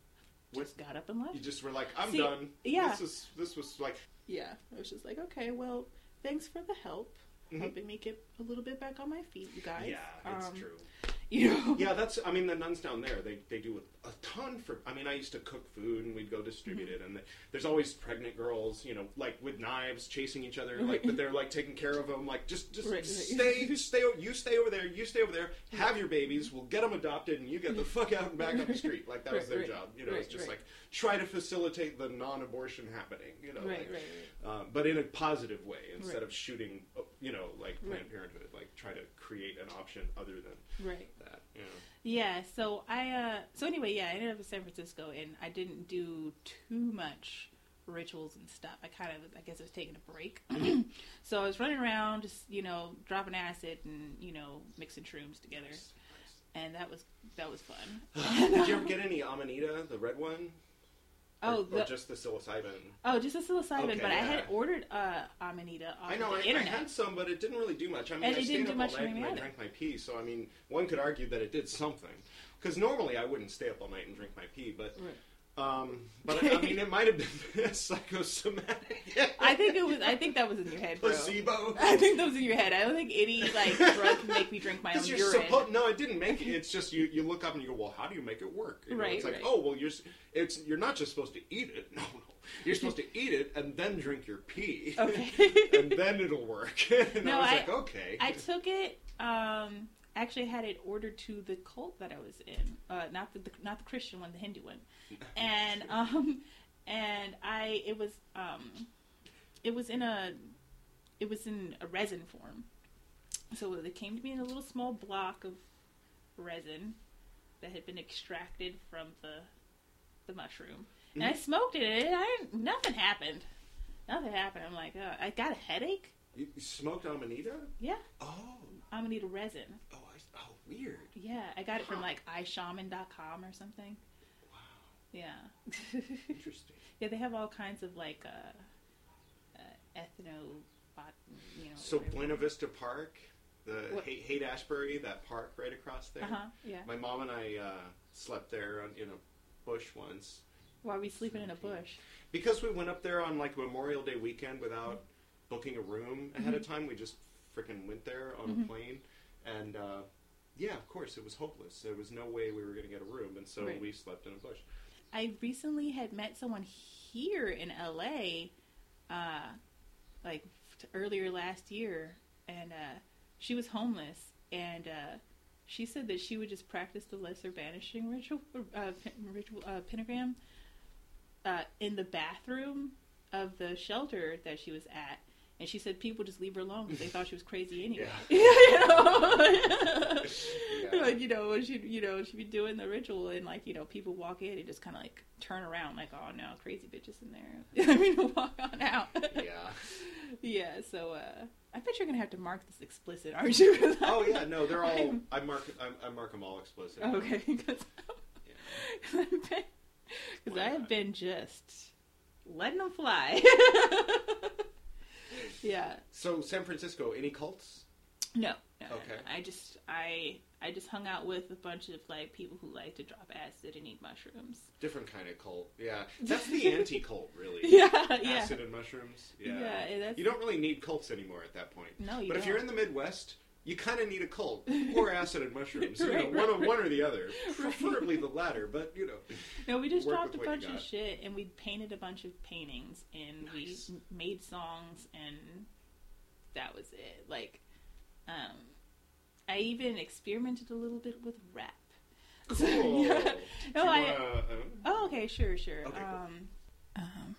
What? Just got up and left. You just were like, I'm See, done. yeah. This is. This was like. Yeah, I was just like, okay, well, thanks for the help, Mhm. helping me get a little bit back on my feet, you guys. Yeah, it's Um, true. You know, Yeah, that's. I mean, the nuns down there, they they do a, a ton for. I mean, I used to cook food, and we'd go distribute Mm-hmm. it, and the, there's always pregnant girls, you know, like with knives chasing each other, like, but they're like taking care of them, like just just Right, right. stay stay you stay over there, you stay over there, have your babies, we'll get them adopted, and you get the fuck out and back up the street. Like that was their right. job, you know. Right, it's just right. like try to facilitate the non-abortion happening, you know. right, like, right, right. um, but in a positive way instead Right. of shooting, uh, you know, like Planned Right. Parenthood. Like try to create an option other than Right. Know. Yeah, so I uh so anyway, yeah, I ended up in San Francisco and I didn't do too much rituals and stuff. I kind of I guess I was taking a break. so I was running around just, you know, dropping acid and, you know, mixing shrooms together. And that was that was fun. Did you ever get any Amanita, the red one? Or, Oh, or the, just the psilocybin. oh, just the psilocybin, Okay, but I had ordered uh Amanita off I know. of I, the I had some, but it didn't really do much. I mean, And I it stayed didn't do up much all for night me and I drank my pee. So I mean, one could argue that it did something. Because normally I wouldn't stay up all night and drink my pee, but Right. Um, but I, I mean, it might have been psychosomatic. I think it was I think that was in your head, bro. placebo. I think that was in your head. I don't think any like drug can make me drink my own urine. supposed no, it didn't make it. It's just you. You look up and you go, well, how do you make it work? You know, Right, It's like, right. oh, well, you're. It's you're not just supposed to eat it. No, no. You're supposed to eat it and then drink your pee. Okay. and then it'll work. and No, I was I- like, okay. I took it. Um, actually, had it ordered to the cult that I was in, uh, not the, the not the Christian one, the Hindu one, and um, and I it was um, it was in a it was in a resin form, so it came to me in a little small block of resin that had been extracted from the the mushroom, and I smoked it, and I nothing happened. Nothing happened. I'm like, uh, I got a headache. you, smoked Amanita? Yeah, Oh, I'm gonna need a resin. oh, oh, weird. Yeah, I got it from like iShaman.com or something. Wow. Yeah. Interesting. yeah, they have all kinds of like uh, uh ethno, you know. So whatever. Buena Vista Park, the Haight, Haight Ashbury, that park right across there. Uh huh. Yeah. My mom and I uh, slept there on, in a bush once Why are we sleeping in a bush? because we went up there on like Memorial Day weekend without booking a room ahead Mm-hmm. of time. We just freaking went there on Mhm. a plane, and uh, yeah, of course, it was hopeless. There was no way we were going to get a room, and so Right. we slept in a bush. I recently had met someone here in LA, uh, like t- earlier last year, and uh, she was homeless, and uh, she said that she would just practice the lesser banishing ritual, uh, pen- ritual uh, pentagram, uh, in the bathroom of the shelter that she was at. And she said people just leave her alone because they thought she was crazy anyway. you know? Yeah. like you know, she you know she'd be doing the ritual and like you know people walk in and just kind of like turn around like oh no crazy bitches in there. I mean walk on out. Yeah. yeah. So uh, I bet you're gonna have to mark this explicit, aren't you? Oh yeah, no, they're all. I'm- I mark. I, I mark them all explicit. Okay, because Yeah. I have been just letting them fly. Yeah. So San Francisco, any cults? No. no, no, Okay. no. I just I I just hung out with a bunch of like people who like to drop acid and eat mushrooms. Different kind of cult. Yeah, that's the anti-cult, really. Yeah, yeah. Acid and mushrooms. Yeah. Yeah, that's- You don't really need cults anymore at that point. No, you but don't. if you're in the Midwest, you kind of need a cult or acid and mushrooms. You know, Right, one, right, or, one or the other. Preferably the latter, but you know. No, we just dropped a with what you bunch of shit and we painted a bunch of paintings and Nice. we made songs and that was it. Like, um, I even experimented a little bit with rap. Cool. yeah. No, you I. wanna, uh, Oh, okay, sure, sure. Okay, cool. um, um,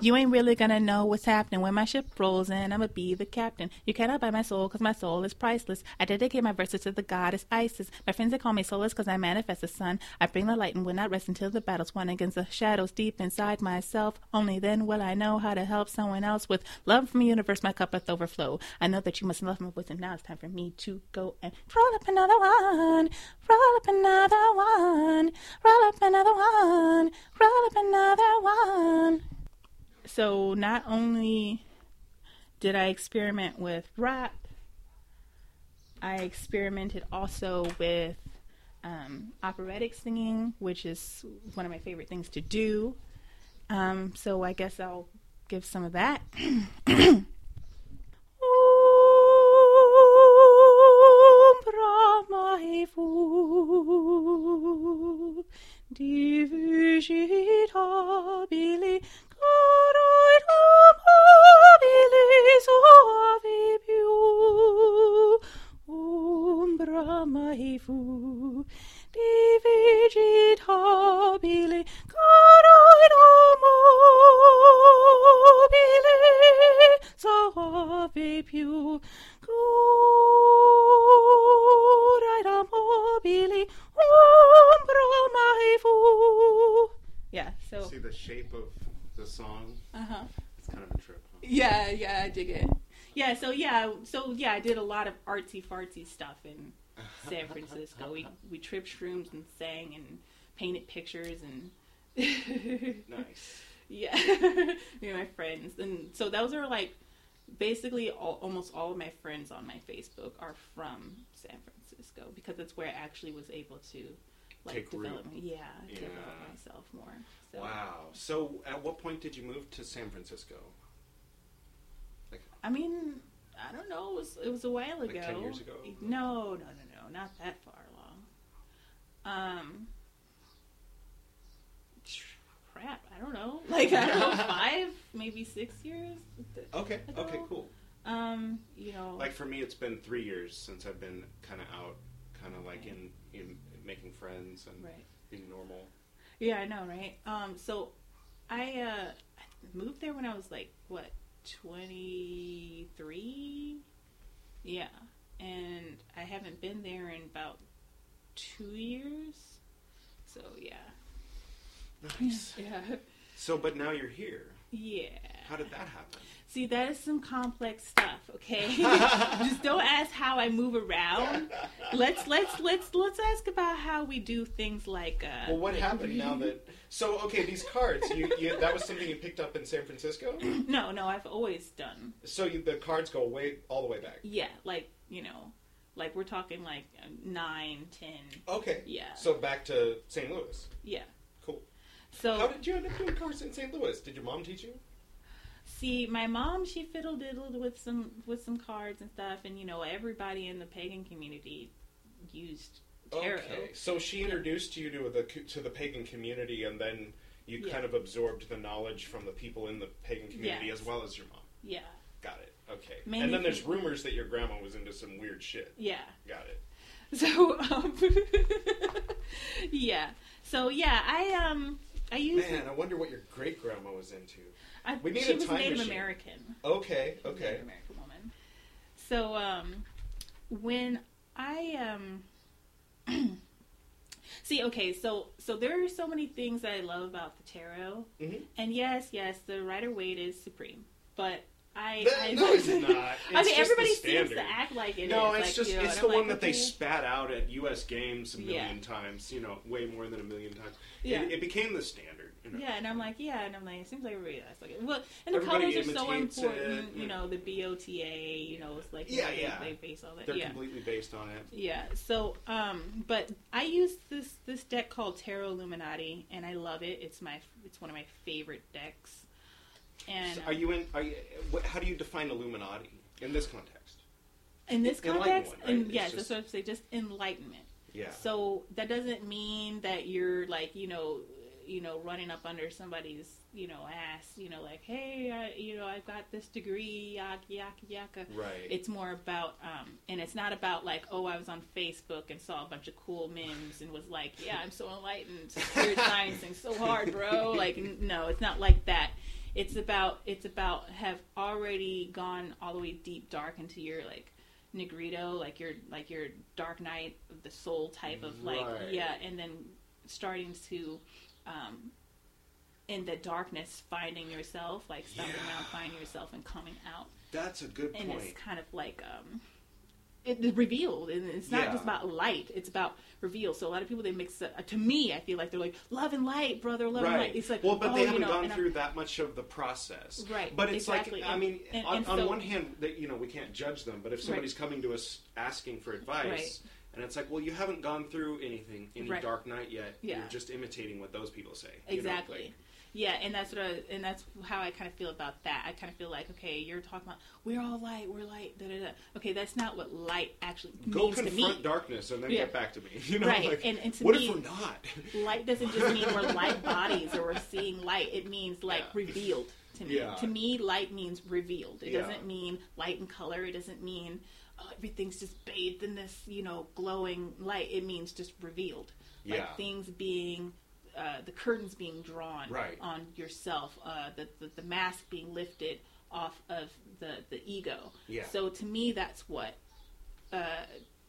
you ain't really gonna know what's happening when my ship rolls in. I'ma be the captain. You cannot buy my soul because my soul is priceless. I dedicate my verses to the goddess Isis. My friends they call me soulless because I manifest the sun. I bring the light and will not rest until the battle's won against the shadows deep inside myself. Only then will I know how to help someone else with love from the universe. My cup doth overflow. I know that you must love my voice, and now it's time for me to go and roll up another one, roll up another one, roll up another one, roll up another one. So not only did I experiment with rap, I experimented also with um, operatic singing, which is one of my favorite things to do. Um, so I guess I'll give some of that. Om Brahmaevu divigitabili coroid amabili suavibiu Om Brahmaevu divigitabili coroid amabili suavibiu coroid amabili Om Brahmaevu Yeah, so See the shape of the song? uh-huh. It's kind of a trip. Huh? Yeah, yeah, I dig it. Yeah, so yeah, so yeah, I did a lot of artsy fartsy stuff in San Francisco. We we tripped shrooms and sang and painted pictures and Nice. yeah, me and my friends. And so those are like basically all, almost all of my friends on my Facebook are from San Francisco because that's where I actually was able to like Take root. develop yeah, develop myself more. So Wow. So, at what point did you move to San Francisco? Like, I mean, I don't know. It was, it was a while Like ago. 10 years ago? No, no, no, no, not that far along. Um, crap, I don't know. Like I don't know, five, maybe six years. okay, don't okay, cool. Um, you know, Like for me, it's been three years since I've been kind of out, kind of like in in making friends and right? being normal. Yeah, I know, right? Um, so I uh I moved there when I was like what twenty three. Yeah, and I haven't been there in about two years. So yeah, Nice. yeah, So, but now you're here. yeah. How did that happen? See, that is some complex stuff, okay? Just don't ask how I move around. Let's let's let's let's ask about how we do things like uh Well, what happened now that? So okay, these cards. You, you that was something you picked up in San Francisco. No, no, I've always done. So you, the cards go way all the way back. Yeah, like, you know, like we're talking like uh, nine, ten. Okay. Yeah. So back to St. Louis. Yeah. Cool. So How did you end up doing cards in St. Louis? Did your mom teach you? See, my mom, she fiddle diddled with some with some cards and stuff, and you know, everybody in the pagan community used tarot. Okay. So she introduced you to the to the pagan community, and then you Yeah. kind of absorbed the knowledge from the people in the pagan community Yes. as well as your mom. Yeah, Got it. Okay. Mainly and then there's from- rumors that your grandma was into some weird shit. yeah. Got it. So, um, yeah. So yeah, I um, I used. Man, I wonder what your great grandma was into. I, we need she a was time Native machine. American. Okay. Okay. Native American woman. So um, when I um. See, okay, so so there are so many things that I love about the tarot, Mhm. and yes, yes, the Rider Waite is supreme, but I, Th- I no, it's not. It's I mean, everybody seems to act like it no, is, it's like, just you know, it's the I'm one like, that they spat out at U.S. Games a Yeah. million times. You know, way more than a million times. Yeah. It, it became the standard. Yeah, and I'm like, yeah, and I'm like, it seems like everybody acts like. Well, and the Everybody colors are so important. it, You know, the BOTA. You know, it's like Yeah, they, yeah. they base all that. They're yeah. completely based on it. Yeah. So, um, but I use this this deck called Tarot Illuminati, and I love it. It's my it's one of my favorite decks. And So are you in? Are you? What, how do you define Illuminati in this context? in this context, right? and yes, just- that's what I'm saying. Just enlightenment. Yeah. So that doesn't mean that you're like you know you know running up under somebody's you know ass you know like hey I, you know I've got this degree yak yak yaka. Right. It's more about um and it's not about like oh I was on Facebook and saw a bunch of cool memes and was like yeah I'm so enlightened science and so hard bro like no it's not like that. It's about it's about have already gone all the way deep dark into your like Nigredo, like your like your Dark Night of the soul type of like Right. yeah, and then starting to um in the darkness finding yourself, like stumbling Yeah. around, finding yourself and coming out. That's a good And point. it's kind of like um it is revealed and it's not Yeah. just about light, it's about reveal. So a lot of people they mix uh, to me I feel like they're like love and light, brother, love and light. It's like well, but oh, they haven't know, gone and I'm- through that much of the process. Right, But it's exactly. like, I mean, and- on, and on one hand, that you know, we can't judge them. But if somebody's coming to us asking for advice, Right. And it's like, well, you haven't gone through anything, any Right. dark night yet. Yeah. You're just imitating what those people say. you know, Exactly. like- yeah, and that's what I, and that's how I kind of feel about that. I kind of feel like, okay, you're talking about we're all light, we're light, da da da. Okay, that's not what light actually Go means to confront me. darkness and then Yeah. get back to me. You know, Right, like, and- and to what me- if we're not? Light doesn't just mean we're light bodies or we're seeing light. It means like Yeah. revealed to me. Yeah. To me, light means revealed. It doesn't mean light and color. It doesn't mean oh, everything's just bathed in this, you know, glowing light. It means just revealed. Like things being, uh, the curtains being drawn Right. on yourself, uh, the, the the mask being lifted off of the the ego. Yeah. So to me, that's what uh,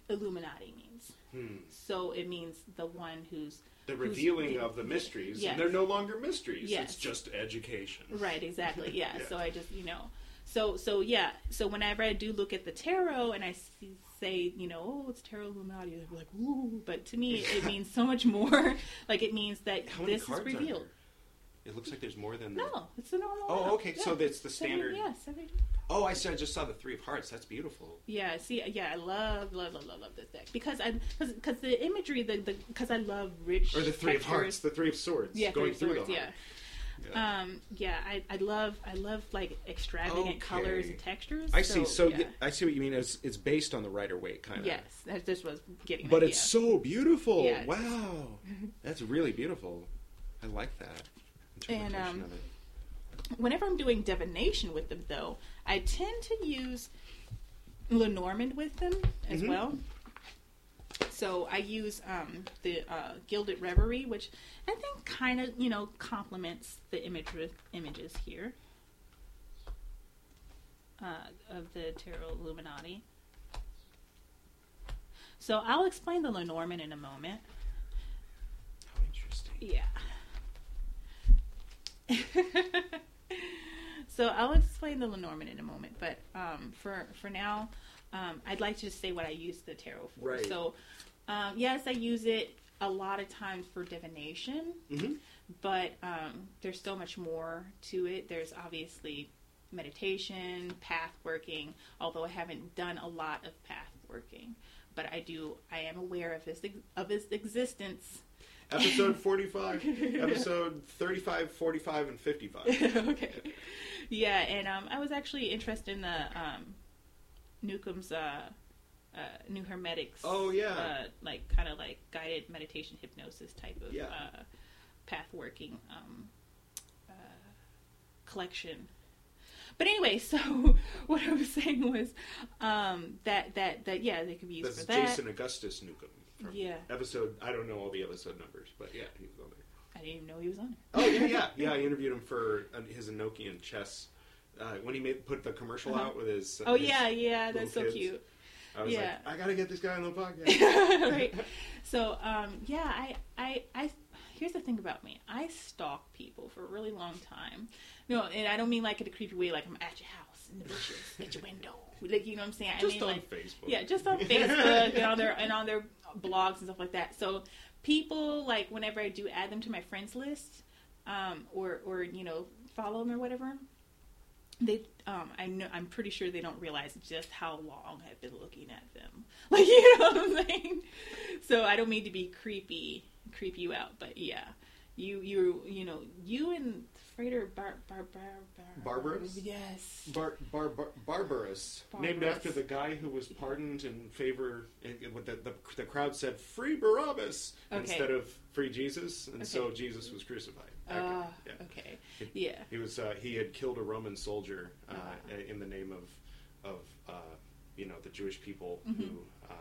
Illuminati means. Hmm. So it means the one who's The who's- revealing of the mysteries, Yes. and they're no longer mysteries. Yes. It's just education. Right, exactly. Yeah. Yeah. So I just, you know, so so yeah. So whenever I do look at the tarot and I see, say, you know, oh, it's tarot Illuminati, I'm like, ooh. But to me, it means so much more. like it means that How this is revealed. It looks like there's more than No, it's the normal. Oh, amount. okay, so that's the Seventy- standard- Yeah, seventy. Oh, I said I just saw the three of hearts. That's beautiful. Yeah, see, yeah, I love, love, love, love, love this deck because I, because the imagery, the, the, because I love rich. Or the three of hearts, the three of swords. Yeah, going three through swords. the Yeah. Heart. Um, yeah, I, I love, I love like extravagant Okay. colors and textures. I see. So yeah. I see what you mean. It's it's based on the Rider Waite kind of. yes, that's just was getting. But the it's idea. so beautiful. Yeah. Wow, that's really beautiful. I like that interpretation And, um, of it. Whenever I'm doing divination with them, though, I tend to use Lenormand with them as Mhm. well. So I use um, the uh, Gilded Reverie, which I think kind of you know complements the image images here uh, of the Tarot Illuminati. So I'll explain the Lenormand in a moment. How interesting. Yeah. So I'll explain the Lenormand in a moment, but um, for for now, um, I'd like to just say what I use the tarot for. Right. So um, yes, I use it a lot of times for divination, Mhm. but um, there's so much more to it. There's obviously meditation, path working. Although I haven't done a lot of path working, but I do. I am aware of his of his existence. Episode 45, episode 35, 45, and 55. okay. Yeah, and um, I was actually interested in the um, Newcomb's uh, uh, New Hermetics. Oh, yeah. Uh, like kind of like guided meditation hypnosis type of Yeah. uh, path working um, uh, collection. But anyway, so what I was saying was um, that that that yeah, they could be used That's for that. Jason Augustus Newcomb. From Yeah. Episode, I don't know all the episode numbers, but yeah, he was on there. I didn't even know he was on it. Oh yeah, yeah, yeah. I interviewed him for uh, his Enochian chess uh, when he made put the commercial Uh-huh. out with his. Oh his- yeah, yeah, that's so kids. cute. I was yeah. like, I gotta get this guy on the podcast. right. So, um, yeah, I, I, I, here's the thing about me. I stalk people for a really long time. No, and I don't mean like in a creepy way, like I'm at your house in the bushes, at your window. Like, you know what I'm saying? I Just mean, on like, Facebook. yeah, just on Facebook and on their and on their blogs and stuff like that. So people like whenever I do add them to my friends list, um, or or you know follow them or whatever, they um I know I'm pretty sure they don't realize just how long I've been looking at them. Like you know what I'm saying? So I don't mean to be creepy, creep you out, but yeah. You you you know, you and Frater Bar Bar Bar Bar Barrabbas? Yes. Bar, bar, bar, Barrabbas, named after the guy who was pardoned in favor. in- With the, the the crowd said "Free Barabbas" Okay. instead of "Free Jesus," and so Jesus was crucified. Ah, yeah. okay. It- Yeah. He was uh, he had killed a Roman soldier uh, Ah. in the name of of uh, you know the Jewish people Mm-hmm. who uh,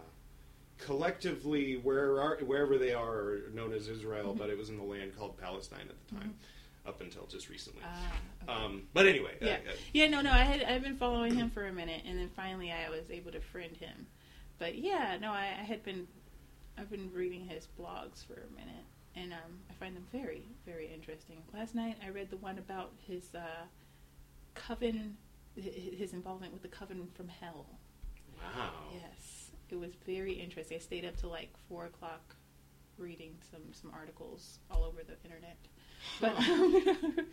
collectively where are, wherever they are are known as Israel, Mm-hmm. but it was in the land called Palestine at the time, up until just recently. Ah, okay. Um, but anyway, uh, yeah, uh, yeah, no, no. I had I've been following him for a minute, and then finally I was able to friend him. But yeah, no, I, I had been I've been reading his blogs for a minute, and um, I find them very, very interesting. Last night I read the one about his uh, coven, his involvement with the coven from hell. wow. Yes, it was very interesting. I stayed up till like four o'clock reading some some articles all over the internet. But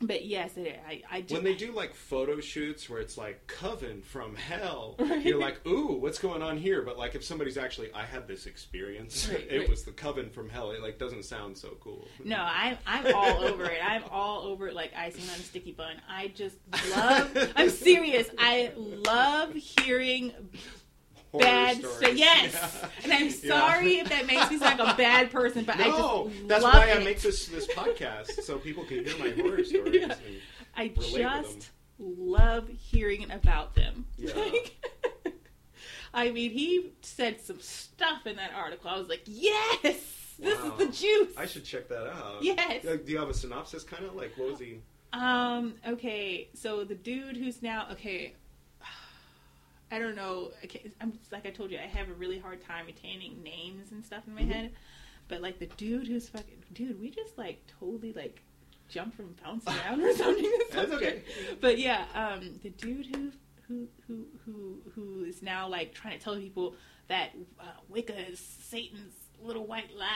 but yes, it, I I do, When they do like photo shoots where it's like coven from hell, Right. you're like, ooh, what's going on here? But like if somebody's actually, I had this experience, Right, it right. was the coven from hell. It like doesn't sound so cool. No, I'm I'm all over it. I'm all over it like icing on a sticky bun. I just love. I'm serious. I love hearing bad. stories. So yes, Yeah. and I'm Yeah. sorry if that makes me sound like a bad person, but I No, just that's why it. I make this this podcast so people can hear my horror stories. Yeah. and- I just love hearing about them. Yeah. Like, I mean, he said some stuff in that article. I was like, yes, this Wow. is the juice. I should check that out. Yes. Uh, Do you have a synopsis? Kind of like what was he? Um. Okay. So the dude who's now okay. I don't know. I'm like I told you, I have a really hard time retaining names and stuff in my Mhm. head. But like the dude who's fucking dude, we just like totally like jump from bounce around or something. That's okay. But yeah, um, the dude who who who who who is now like trying to tell people that uh, Wicca is Satan's little white lie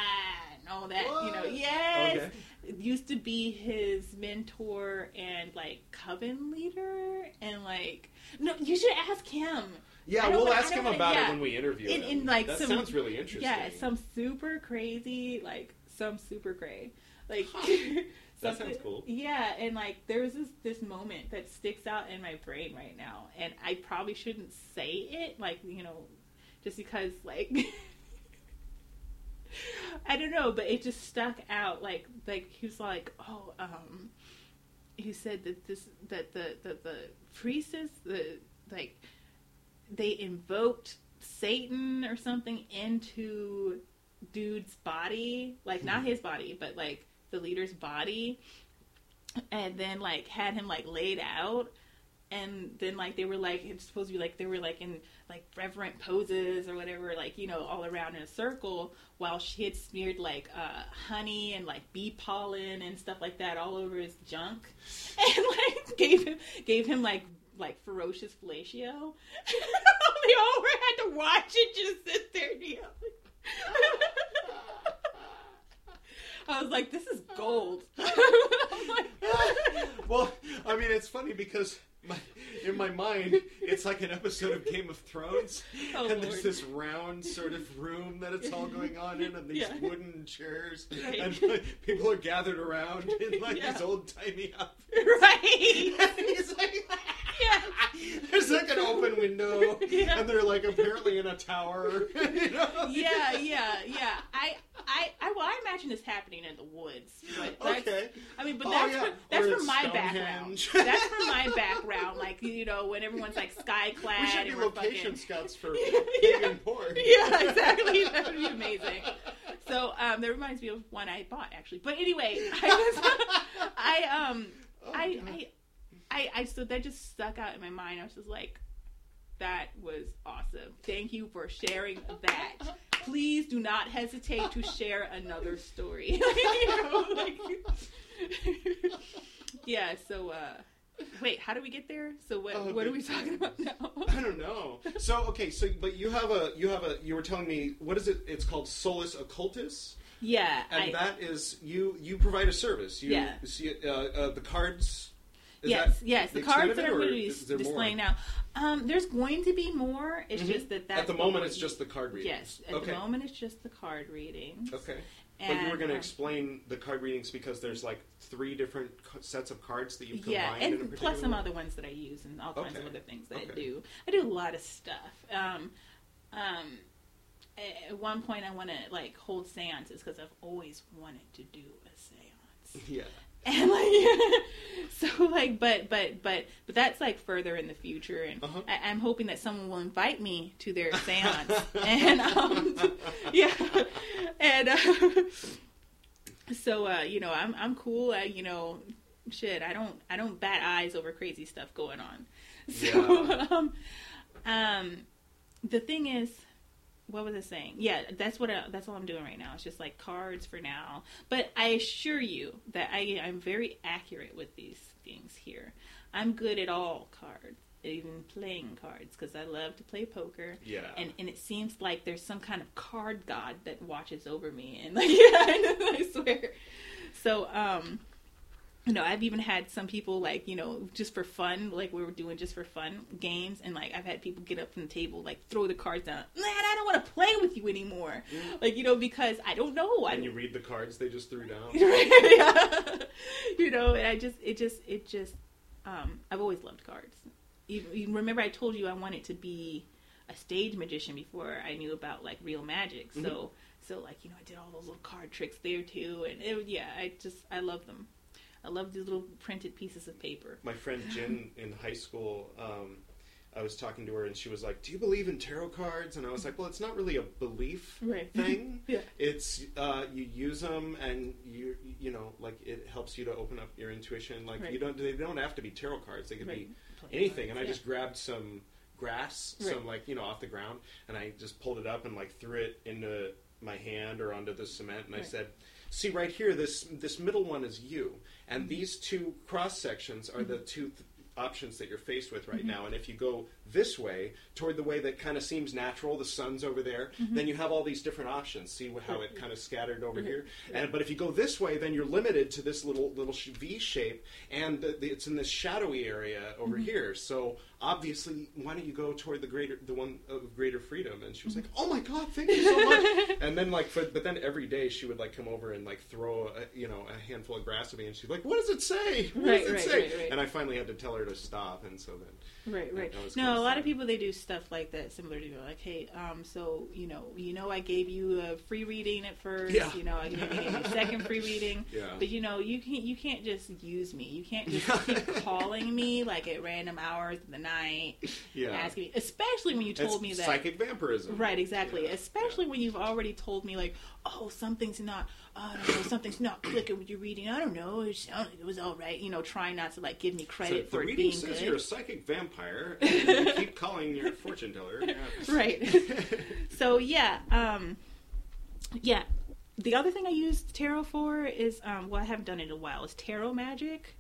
and all that. You know, yes Okay. used to be his mentor and like coven leader and like no you should ask him Yeah, we'll wanna- ask him wanna- about yeah. it when we interview in, him. in like that some sounds really interesting. yeah some super crazy like some super cray like That sounds cool. yeah and like there was this this moment that sticks out in my brain right now and i probably shouldn't say it like you know just because like I don't know, but it just stuck out. Like, like he was like, oh, um, he said that this, that the, that the priestess, the like, they invoked Satan or something into dude's body, like not his body, but like the leader's body, and then like had him like laid out and then like they were like it's supposed to be like they were like in like reverent poses or whatever like you know all around in a circle while she had smeared like uh honey and like bee pollen and stuff like that all over his junk and like gave him gave him like like ferocious fellatio. they all were had to watch it just sit there and. I was like, this is gold. Like, well, I mean, it's funny because my, in my mind, it's like an episode of Game of Thrones, Oh, and there's this round sort of room that it's all going on in, and these Yeah. wooden chairs, Right. and like, people are gathered around in like Yeah. these old timey outfits. right. He's like. there's like an open window, Yeah. and they're like apparently in a tower. you know? yeah, yeah, yeah. I, I, I, well, I imagine this happening in the woods, but that's, Okay. I mean, but Oh, that's yeah. for, that's Or it's my background. That's from my background. Like you know, when everyone's like sky clad We should be location fucking. scouts for Yeah. porn. Yeah, exactly. That would be amazing. So um, that reminds me of one I bought actually. But anyway, I was, I um, Oh, I. I, I, I, so that just stuck out in my mind. I was just like, that was awesome. Thank you for sharing that. Please do not hesitate to share another story. You know, like- yeah. So, uh, wait, how do we get there? So what? Oh, what are we talking about now? I don't know. So okay, so but you have a you have a you were telling me what is it? It's called Solus Occultus, Yeah, and I, that is you you provide a service. You, Yeah. See, uh, uh, the cards. Is yes, that yes. The, cards that I'm going to be is there more? displaying now. Um, there's going to be more. It's Mhm. just that that's At the moment, it's just the card reading. yes. At okay. the moment, it's just the card reading. Okay. And, but you were going to um, explain the card readings because there's like three different sets of cards that you've combined. yeah, in a and plus some way? other ones that I use and all kinds of other things that I do. I do a lot of stuff. Um, um, at one point, I want to like hold seances because I've always wanted to do a seance. Yeah. and like so like but but but but that's like further in the future and Uh-huh. I, i'm hoping that someone will invite me to their seance and um yeah and uh, so uh you know i'm i'm cool I, you know shit i don't i don't bat eyes over crazy stuff going on so Yeah. um um the thing is what was I saying? Yeah, that's what I, that's all I'm doing right now. It's just like cards for now. But I assure you that I I'm very accurate with these things here. I'm good at all cards, even playing cards because I love to play poker. Yeah. And and it seems like there's some kind of card god that watches over me and like yeah, I swear. So um you know, I've even had some people like, you know, just for fun, like we were doing just for fun games, and like I've had people get up from the table, like throw the cards down. Man, I don't want to play with you anymore. Like, you know, because I don't know. And you read the cards they just threw down. yeah. you know, and I just, it just, it just, um, I've always loved cards. You, you remember I told you I wanted to be a stage magician before I knew about like real magic. So, so like you know, I did all those little card tricks there too, and it, yeah, I just, I love them. I love these little printed pieces of paper. my friend Jen in high school, um, I was talking to her and she was like, "Do you believe in tarot cards?" And I was like, "Well, it's not really a belief Right. thing. Yeah. It's uh, you use them and you you know like it helps you to open up your intuition. Like Right. you don't they don't have to be tarot cards. They could Right. be Play anything. And I cards, just grabbed some grass, some like you know off the ground, and I just pulled it up and like threw it into my hand or onto the cement, and I said. See right here, this this middle one is you, and Mm-hmm. these two cross sections are the two th- options that you're faced with Mm-hmm. right now. And if you go this way, toward the way that kind of seems natural, the sun's over there, Mm-hmm. then you have all these different options. See how it kind of scattered over Right. here. And but if you go this way, then you're limited to this little little V shape, and the, the, it's in this shadowy area over Mm-hmm. here. So obviously, why don't you go toward the greater the one of greater freedom? And she was like, "Oh my God, thank you so much." and then like, for, but then every day she would like come over and like throw a, you know a handful of grass at me, and she's like, "What does it say? What Right, does it right, say?" right. And I finally had to tell her to stop, and so then Right, right. No, a lot of people they do stuff like that, similar to you. Like, hey, um, so you know, you know, I gave you a free reading at first. Yeah. You know, I gave you a second free reading. Yeah. But you know, you can't you can't just use me. You can't just Yeah. keep calling me like at random hours of the night, yeah, asking me, especially when you told it's me that. psychic vampirism. Right, exactly. Yeah, Especially when you've already told me, like, oh, something's not, I don't know, something's not clicking with your reading. I don't know. It sounded it was all right. You know, trying not to like give me So credit the for it reading being says good. you're a psychic vampire, and you keep calling your fortune teller. Yeah. right. so yeah, um, yeah. The other thing I use tarot for is, um, well, I haven't done it in a while. Is tarot magic.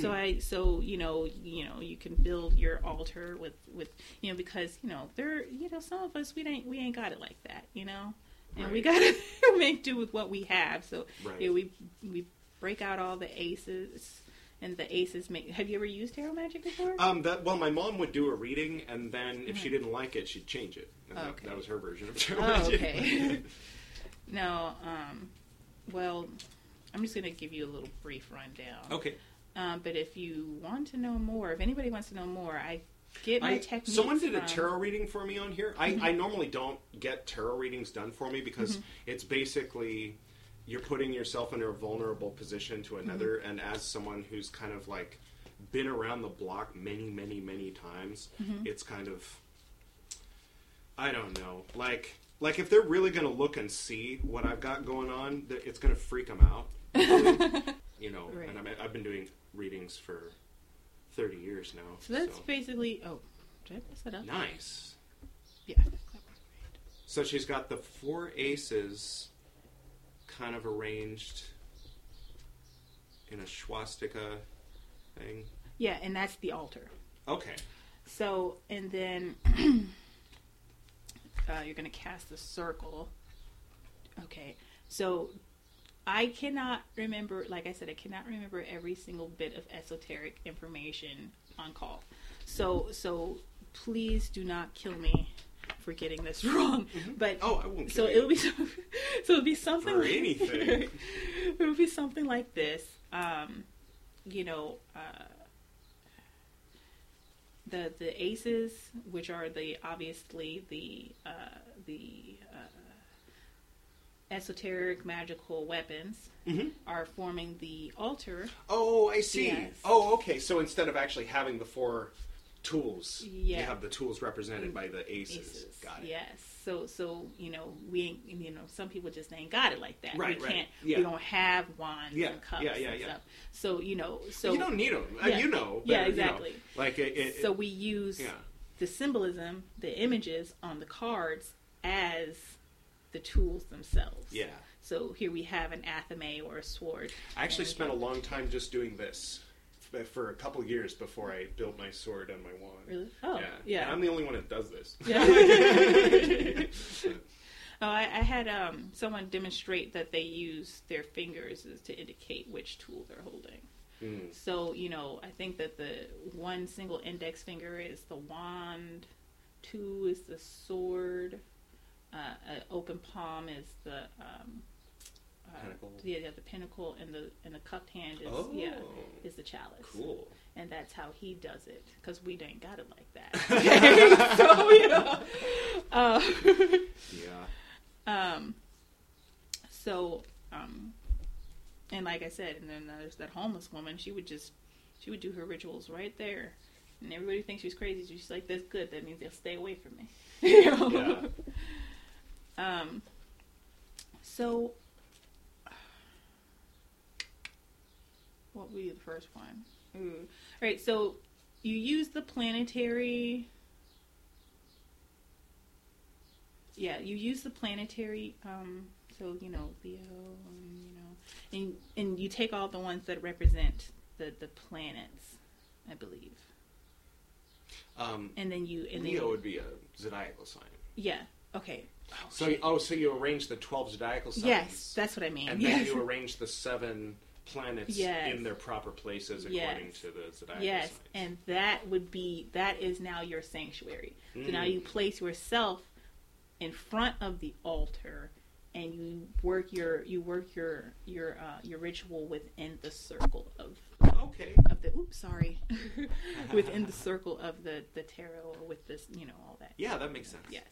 So I so you know you know you can build your altar with with you know because you know there you know some of us we ain't we ain't got it like that you know and we gotta make do with what we have. So Right. yeah, we we break out all the aces and the aces make. Have you ever used tarot magic before? Um, that well, my mom would do a reading, and then if she Mhm. didn't like it, she'd change it. And that, that was her version of tarot Oh, magic. okay. no, um, well, I'm just going to give you a little brief rundown. okay. Um, but if you want to know more, if anybody wants to know more, I get my I, someone did a from- Mm-hmm. tarot reading for me on here. I, I normally don't get tarot readings done for me because Mm-hmm. it's basically you're putting yourself in a vulnerable position to another, Mm-hmm. and as someone who's kind of like been around the block many, many, many times, Mm-hmm. it's kind of I don't know, like like if they're really going to look and see what I've got going on, it's going to freak them out. you know, Right. and I I've been doing readings for thirty years now. So that's basically. Oh, did I mess that up? Nice. Yeah. that worked great. So she's got the four aces kind of arranged in a swastika thing. Yeah, and that's the altar. Okay. So, and then uh, you're going to cast the circle. Okay. So, I cannot remember, like I said, I cannot remember every single bit of esoteric information on call. So, so please do not kill me for getting this wrong. But Oh, I won't. so it'll be so, so it'll be something For like, anything. it would be something like this. Um, you know, uh, the the aces, which are the obviously the uh, the esoteric magical weapons, Mhm. are forming the altar. Oh, I see. Yes. Oh, okay. So instead of actually having the four tools, you have the tools represented by the aces. Aces. Got it. Yes. So so you know we ain't you know some people just ain't got it like that. Right, We right. can't. Yeah. We don't have wands Yeah, and cups yeah, yeah, and yeah. stuff. So you know so you don't need them. Yeah. you know. Yeah, but, you know, exactly. like it. it so we use yeah. the symbolism, the images on the cards as the tools themselves. Yeah. So here we have an athame or a sword. I actually spent a long time just doing this for a couple years before I built my sword and my wand. Really? Oh, yeah. yeah. And I'm the only one that does this. Yeah. Oh, I, I had um, someone demonstrate that they use their fingers to indicate which tool they're holding. Mm. So, you know, I think that the one single index finger is the wand, two is the sword, uh, an open palm is the um, uh, Pentacle. Yeah, yeah, the pentacle, and the and the cupped hand is Oh. yeah is the chalice. Cool. And that's how he does it because we ain't got it like that. so you know, uh, Yeah. um, so, um, and like I said, and then there's that homeless woman. She would just, she would do her rituals right there, and everybody thinks she's crazy. She's like, "That's good. That means they'll stay away from me." you know? Um. So, what would be the first one? Ooh. All right. So, you use the planetary yeah, you use the planetary. Um, so you know Leo, and, you know, and and you take all the ones that represent the the planets, I believe, Um, and then you and Leo then would be a zodiacal sign. yeah, okay. So, you- oh, so you arrange the twelve zodiacal signs. yes, that's what I mean. and yes. then you arrange the seven planets Yes. in their proper places Yes. according to the zodiacal Yes, signs. and that would be that is now your sanctuary. So now Mm. you place yourself in front of the altar, and you work your you work your your uh, your ritual within the circle of okay. of the oops sorry within the circle of the the tarot or with this you know all that Yeah, that makes sense. yes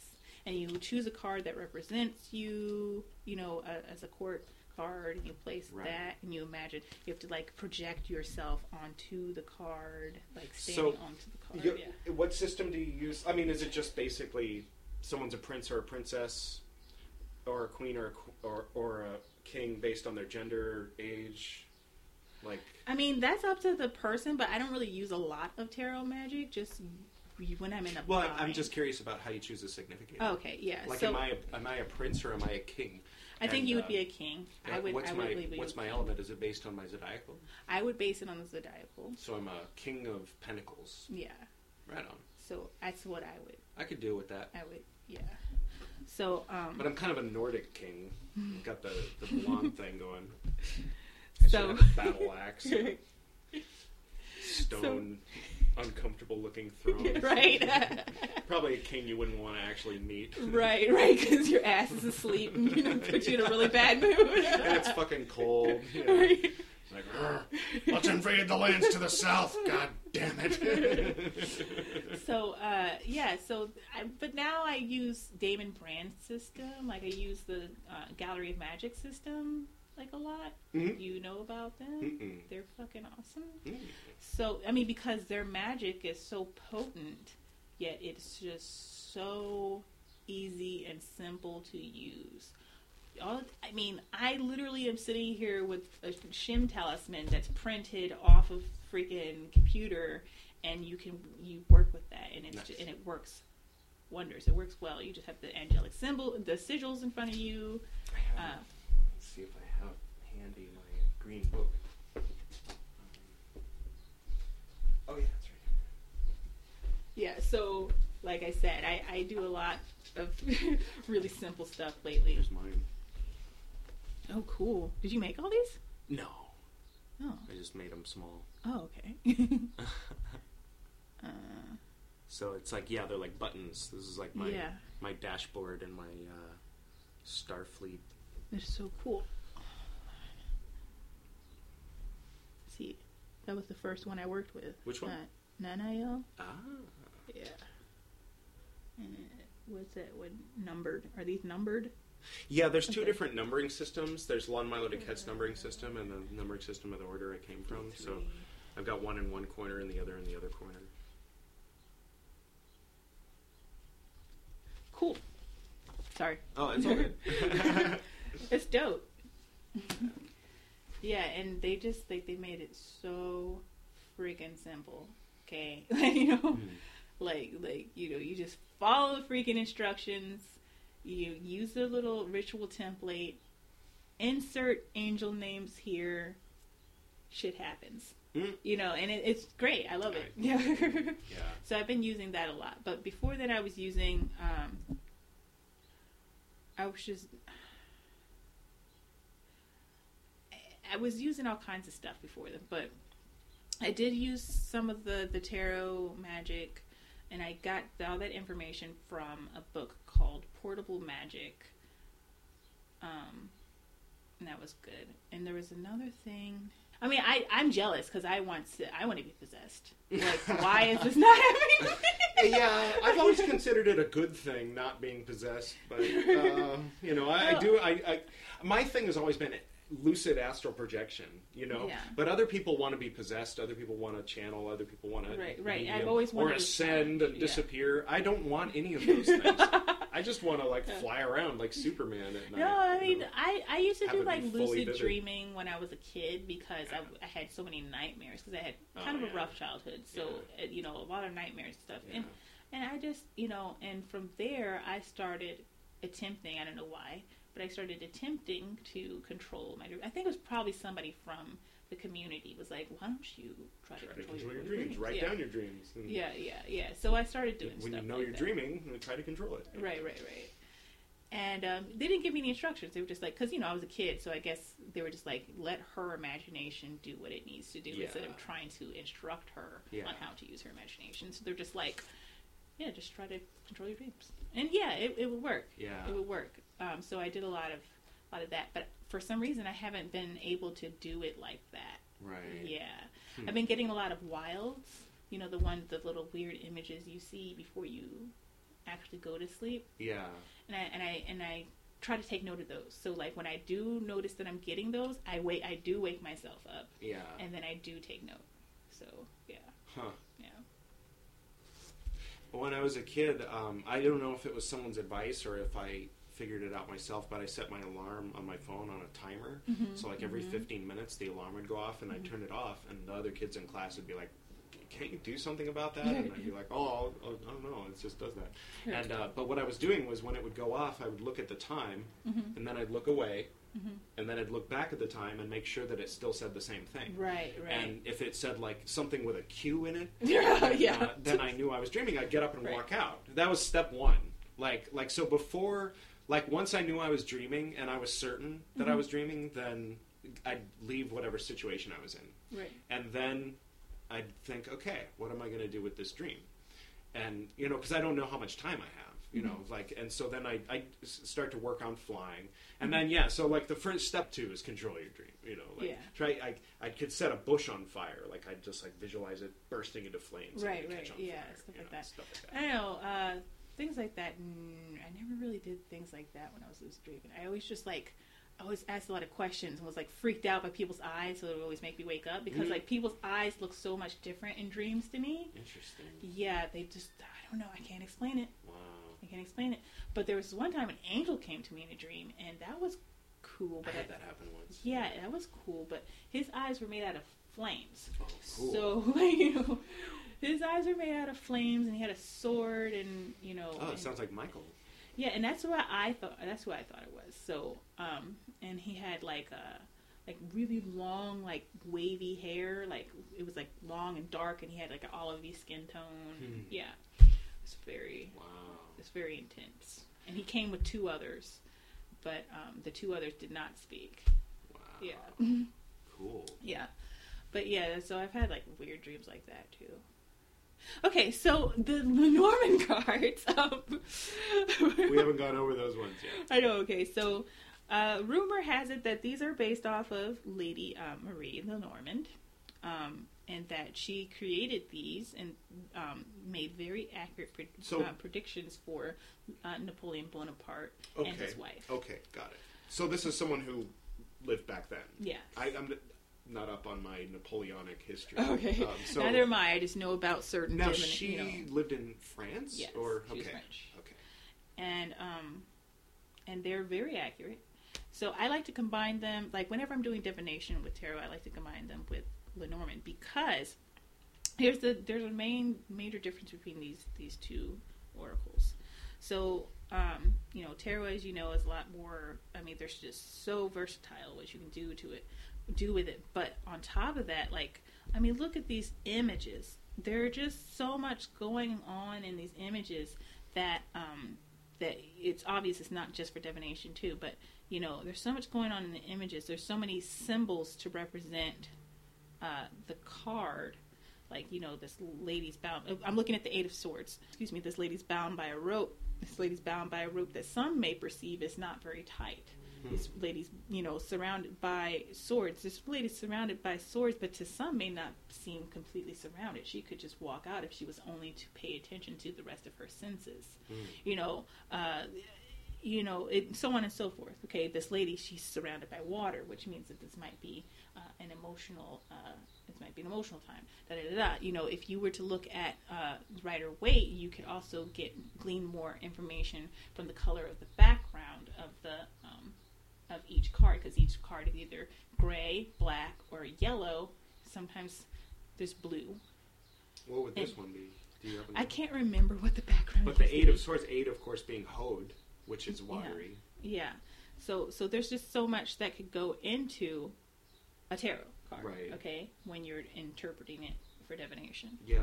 and you choose a card that represents you you know uh, as a court card and you place Right. that and you imagine you have to like project yourself onto the card like So, standing onto the card You- yeah What system do you use? I mean, is it just basically someone's a prince or a princess, or a queen or a, or or a king based on their gender, age? Like, I mean that's up to the person but I don't really use a lot of tarot magic just when I'm in a Well, I'm- I'm just curious about how you choose a significant. Oh, okay, yeah. Like, so am I a, am I a prince or am I a king? I think And, you would uh, be a king. I would. What's I would my believe What's my element? Is it based on my zodiacal? I would base it on the zodiacal. So I'm a king of pentacles. Yeah. Right on. So that's what I would. I could deal with that. I would. Yeah. So um. But I'm kind of a Nordic king. Got the, the blonde thing going. I So- have a battle axe, stone, uncomfortable looking throne. right. Probably a king you wouldn't want to actually meet. right. Right. Because your ass is asleep and you know put you in a really bad mood. and it's fucking cold. You know. Right. It's like, "Rrr, let's invade the lands to the south. God damn it. So uh, yeah, so I, but now I use Damon Brand system. Like I use the uh, Gallery of Magick system like a lot. Mhm. You know about them? Mm-mm. They're fucking awesome. Mm. So I mean, because their magic is so potent, yet it's just so easy and simple to use. All I mean, I literally am sitting here with a Shem talisman that's printed off of freaking computer, and you can you work with that, and it's Nice. ju- and it works wonders. It works well. You just have the angelic symbol, the sigils in front of you. Uh, Let's see if I have handy my green book. Oh yeah, that's right. Yeah, so like I said, I, I do a lot of really simple stuff lately. Here's mine. Oh, cool. Did you make all these? No, Oh, I just made them small. oh, okay. uh, So it's like yeah, they're like buttons. This is like my yeah, my dashboard and my uh, Starfleet. they're so cool. See, that was the first one I worked with. Which one? Uh, Nanael. Ah, Yeah. And it, what's that? What numbered? Are these numbered? yeah. There's two Okay. different numbering systems. There's Lon Milo DuQuette's numbering system and the numbering system of the order I came from. So I've got one in one corner and the other in the other corner. cool. Sorry. Oh, it's all good. It's dope. yeah, and they just like they made it so freaking simple. Okay, you know, Mm. like like you know, you just follow the freaking instructions. You use the little ritual template. Insert angel names here. Shit happens. Mm. You know, and it, it's great. I love it. Yeah. Yeah. So I've been using that a lot. But before that, I was using. Um, I was just. I was using all kinds of stuff before them, but I did use some of the the tarot magic, and I got all that information from a book called Portable Magic. Um, and that was good. And there was another thing. I mean, I I'm jealous because I want to I want to be possessed. Like, why is this not happening? yeah, I've always considered it a good thing not being possessed, but uh, you know, I, I do. I, I my thing has always been lucid astral projection. You know, Yeah. but other people want to be possessed. Other people want to channel. Other people want to Right, right. I've always wanted to ascend and Yeah. disappear. I don't want any of those things. I just want to like fly around like Superman at night. No, I you mean, know. I, I used to do like lucid vivid. dreaming when I was a kid because I, I had so many nightmares because I had kind Oh, of a yeah. rough childhood. So, uh, you know, a lot of nightmares and stuff. Yeah. And, and I just, you know, and from there I started attempting, I don't know why, but I started attempting to control my dream. I think it was probably somebody from the community was like, why don't you try, Try to to control, control your dreams? dreams. Write yeah. down your dreams. and Yeah, yeah, yeah. So I started doing stuff. When you know like you're that. dreaming, try to control it. Right, right, right. And um, they didn't give me any instructions. They were just like, because you know I was a kid, so I guess they were just like, let her imagination do what it needs to do instead of trying to instruct her Yeah. on how to use her imagination. So they're just like, yeah, just try to control your dreams. And yeah, it, it would work. Yeah. It would work. Um, so I did a lot of a lot of that, but for some reason I haven't been able to do it like that. Right. Yeah, Hmm. I've been getting a lot of wilds. You know, the ones, the little weird images you see before you actually go to sleep Yeah. and I and I and I try to take note of those. So like when I do notice that I'm getting those, I wait. I do wake myself up, Yeah. and then I do take note. So yeah, Huh. yeah. When I was a kid, um, I don't know if it was someone's advice or if I figured it out myself, but I set my alarm on my phone on a timer. Mm-hmm. So like every 15 minutes, the alarm would go off, and I'd turn it off, and the other kids in class would be like, can't you do something about that? And I'd be like, oh, I'll, I'll, I don't know, it just does that. And uh, but what I was doing was when it would go off, I would look at the time, Mm-hmm. and then I'd look away, and then I'd look back at the time and make sure that it still said the same thing. Right, right. And if it said like something with a Q in it, yeah, yeah. uh, then I knew I was dreaming. I'd get up and Right. walk out. That was step one. Like, like so before, like once I knew I was dreaming and I was certain that Mm-hmm. I was dreaming, then I'd leave whatever situation I was in, right. and then I'd think, okay, what am I going to do with this dream? And you know, because I don't know how much time I have, you know, Mm-hmm. like, and so then I I start to work on flying, and then yeah, so like the first step two is control your dream. You know, like Yeah. try I I could set a bush on fire, like I'd just like visualize it bursting into flames, Right, right, yeah, fire, stuff like know, that. Stuff like I that. don't know. Uh, things like that. I never really did things like that when I was dreaming. I always just like, I always asked a lot of questions and was like freaked out by people's eyes, so it would always make me wake up because Mhm. like people's eyes look so much different in dreams to me. Interesting. Yeah, they just I don't know. I can't explain it. Wow. I can't explain it. But there was one time an angel came to me in a dream, and that was cool. I But had that happen once. yeah, that was cool. But his eyes were made out of flames. Oh, cool. So you know, his eyes are made out of flames, and he had a sword, and you know. oh, and- it sounds like Michael. yeah, and that's what I thought. That's what I thought it was. So, um, and he had like a like really long, like wavy hair. Like it was like long and dark, and he had like an olivey skin tone. Hmm. Yeah, it's very Wow. it's very intense. And he came with two others, but um, the two others did not speak. Wow. Yeah. Cool. Yeah. But yeah, so I've had like weird dreams like that too. Okay, so the Norman cards. Um, We haven't gone over those ones yet. I know. Okay, so uh, rumor has it that these are based off of Lady uh, Marie Lenormand, um, and that she created these and um, made very accurate pre- So- uh, predictions for uh, Napoleon Bonaparte Okay. and his wife. Okay, got it. So this is someone who lived back then. Yeah. I, I'm not up on my Napoleonic history. Okay. Um, so Neither am I. I just know about certain. now divina- she you know. lived in France, Yes, or okay, French. okay. and um, and they're very accurate. So I like to combine them. Like whenever I'm doing divination with tarot, I like to combine them with Lenormand because here's the there's a main major difference between these these two oracles. So um, you know, tarot, as you know, is a lot more. I mean, there's just so versatile what you can do to it, do with it. But on top of that, like, I mean, look at these images. There's just so much going on in these images that um, that it's obvious it's not just for divination too. But you know, there's so much going on in the images. There's so many symbols to represent uh, the card. Like you know, this lady's bound. I'm looking at the Eight of Swords. Excuse me. This lady's bound by a rope. This lady's bound by a rope that some may perceive as not very tight. This lady's, you know, surrounded by swords. This lady's surrounded by swords, but to some may not seem completely surrounded. She could just walk out if she was only to pay attention to the rest of her senses. You know, uh, you know, it, so on and so forth. Okay, this lady, she's surrounded by water, which means that this might be uh, an emotional, uh, this might be an emotional time. Da da da da. You know, if you were to look at uh, Rider Waite, you could also get glean more information from the color of the background of the of each card, because each card is either gray, black, or yellow. Sometimes there's blue. What would this one be? Do you happen I can't remember what the background. But the. Eight of Swords, eight of course being Hod, which is watery. Yeah. So so there's just so much that could go into a tarot card. Right. Okay, when you're interpreting it for divination. Yeah.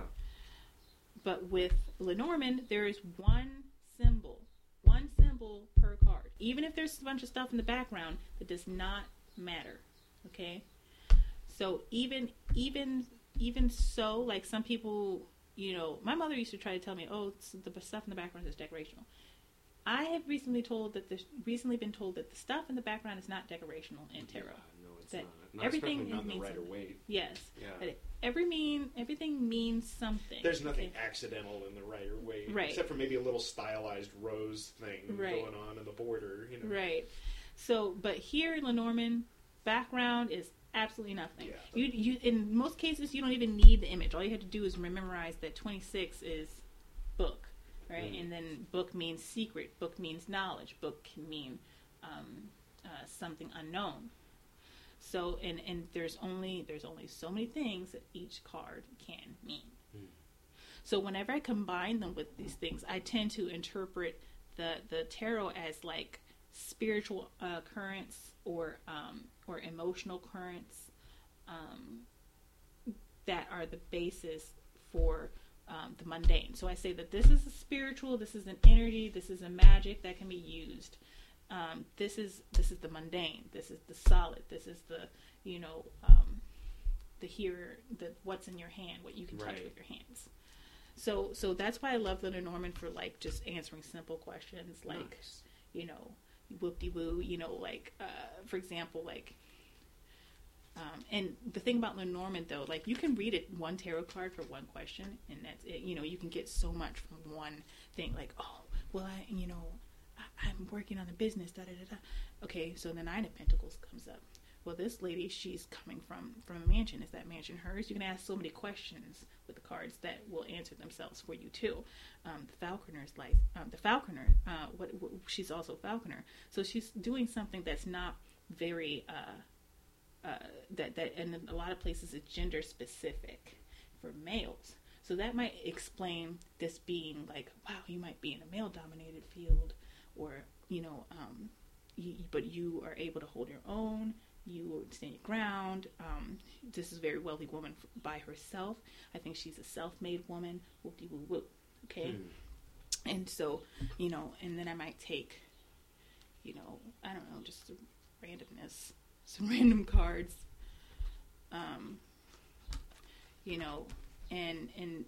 But with Lenormand, there is one symbol, one symbol per card. Even if there's a bunch of stuff in the background, that does not matter. Okay. So even even even so, like some people, you know, my mother used to try to tell me, "Oh, it's the stuff in the background is decorational." I have recently told that the recently been told that the stuff in the background is not decorational in tarot. Yeah, no, it's That not. Not everything especially not in the means something. Yes. Yeah. That every mean everything means something. There's nothing Okay? accidental in the Rider Waite, Right. except for maybe a little stylized rose thing Right. going on in the border. You know. Right. So, but here in Lenormand, background is absolutely nothing. Yeah. You, you, in most cases, you don't even need the image. All you have to do is memorize that 26 is book, right? Mm. And then book means secret. Book means knowledge. Book can mean um, uh, something unknown. So, and and there's only there's only so many things that each card can mean. So whenever I combine them with these things, I tend to interpret the the tarot as like spiritual uh, currents or um, or emotional currents um, that are the basis for um, the mundane. So I say that this is a spiritual, this is an energy, this is a magic that can be used. Um, this is this is the mundane. This is the solid. This is the you know um, the here the what's in your hand, what you can touch Right. with your hands. So so that's why I love Lenormand for like just answering simple questions like Nice. you know whoop de woo. You know like uh, for example like um, and the thing about Lenormand, though, like you can read it one tarot card for one question, and that's it. You know, you can get so much from one thing. Like, oh, well, I, you know, I'm working on a business. Da da da da. Okay, so the Nine of Pentacles comes up. Well, this lady, she's coming from from a mansion. Is that mansion hers? You can ask so many questions with the cards that will answer themselves for you too. Um, the Falconer's life. Um, the Falconer. Uh, what, what she's also Falconer. So she's doing something that's not very. Uh, uh, that that and in a lot of places it's gender specific for males. So that might explain this being like, wow, you might be in a male dominated field, or you know, um, you, but you are able to hold your own. You stand your ground. Um, this is a very wealthy woman f- by herself. I think she's a self-made woman. Whoop de woo woo. Okay, and so you know, and then I might take, you know, I don't know, just randomness, some random cards. Um, you know, and and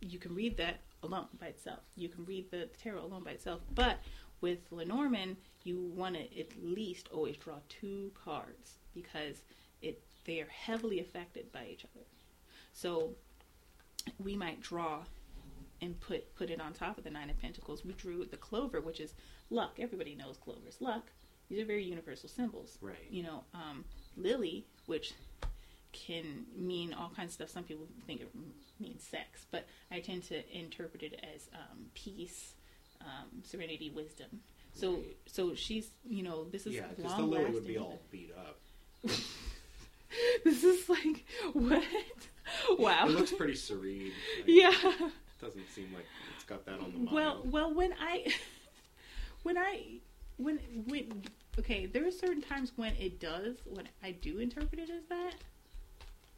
you can read that alone by itself. You can read the tarot alone by itself. But with Lenormand, you want to at least always draw two cards because it they are heavily affected by each other. So we might draw and put put it on top of the nine of pentacles. We drew the clover, which is luck. Everybody knows clovers, luck. These are very universal symbols. Right. You know, um, lily, which can mean all kinds of stuff. Some people think it means sex, but I tend to interpret it as um, peace, um, serenity, wisdom. So, Right. so she's, you know, this is Yeah, long the lily would be all beat up. This is like what? Wow. It looks pretty serene. Like, yeah. Doesn't seem like it's got that on the mind. Well, well, when I, when I, when when okay, there are certain times when it does when I do interpret it as that.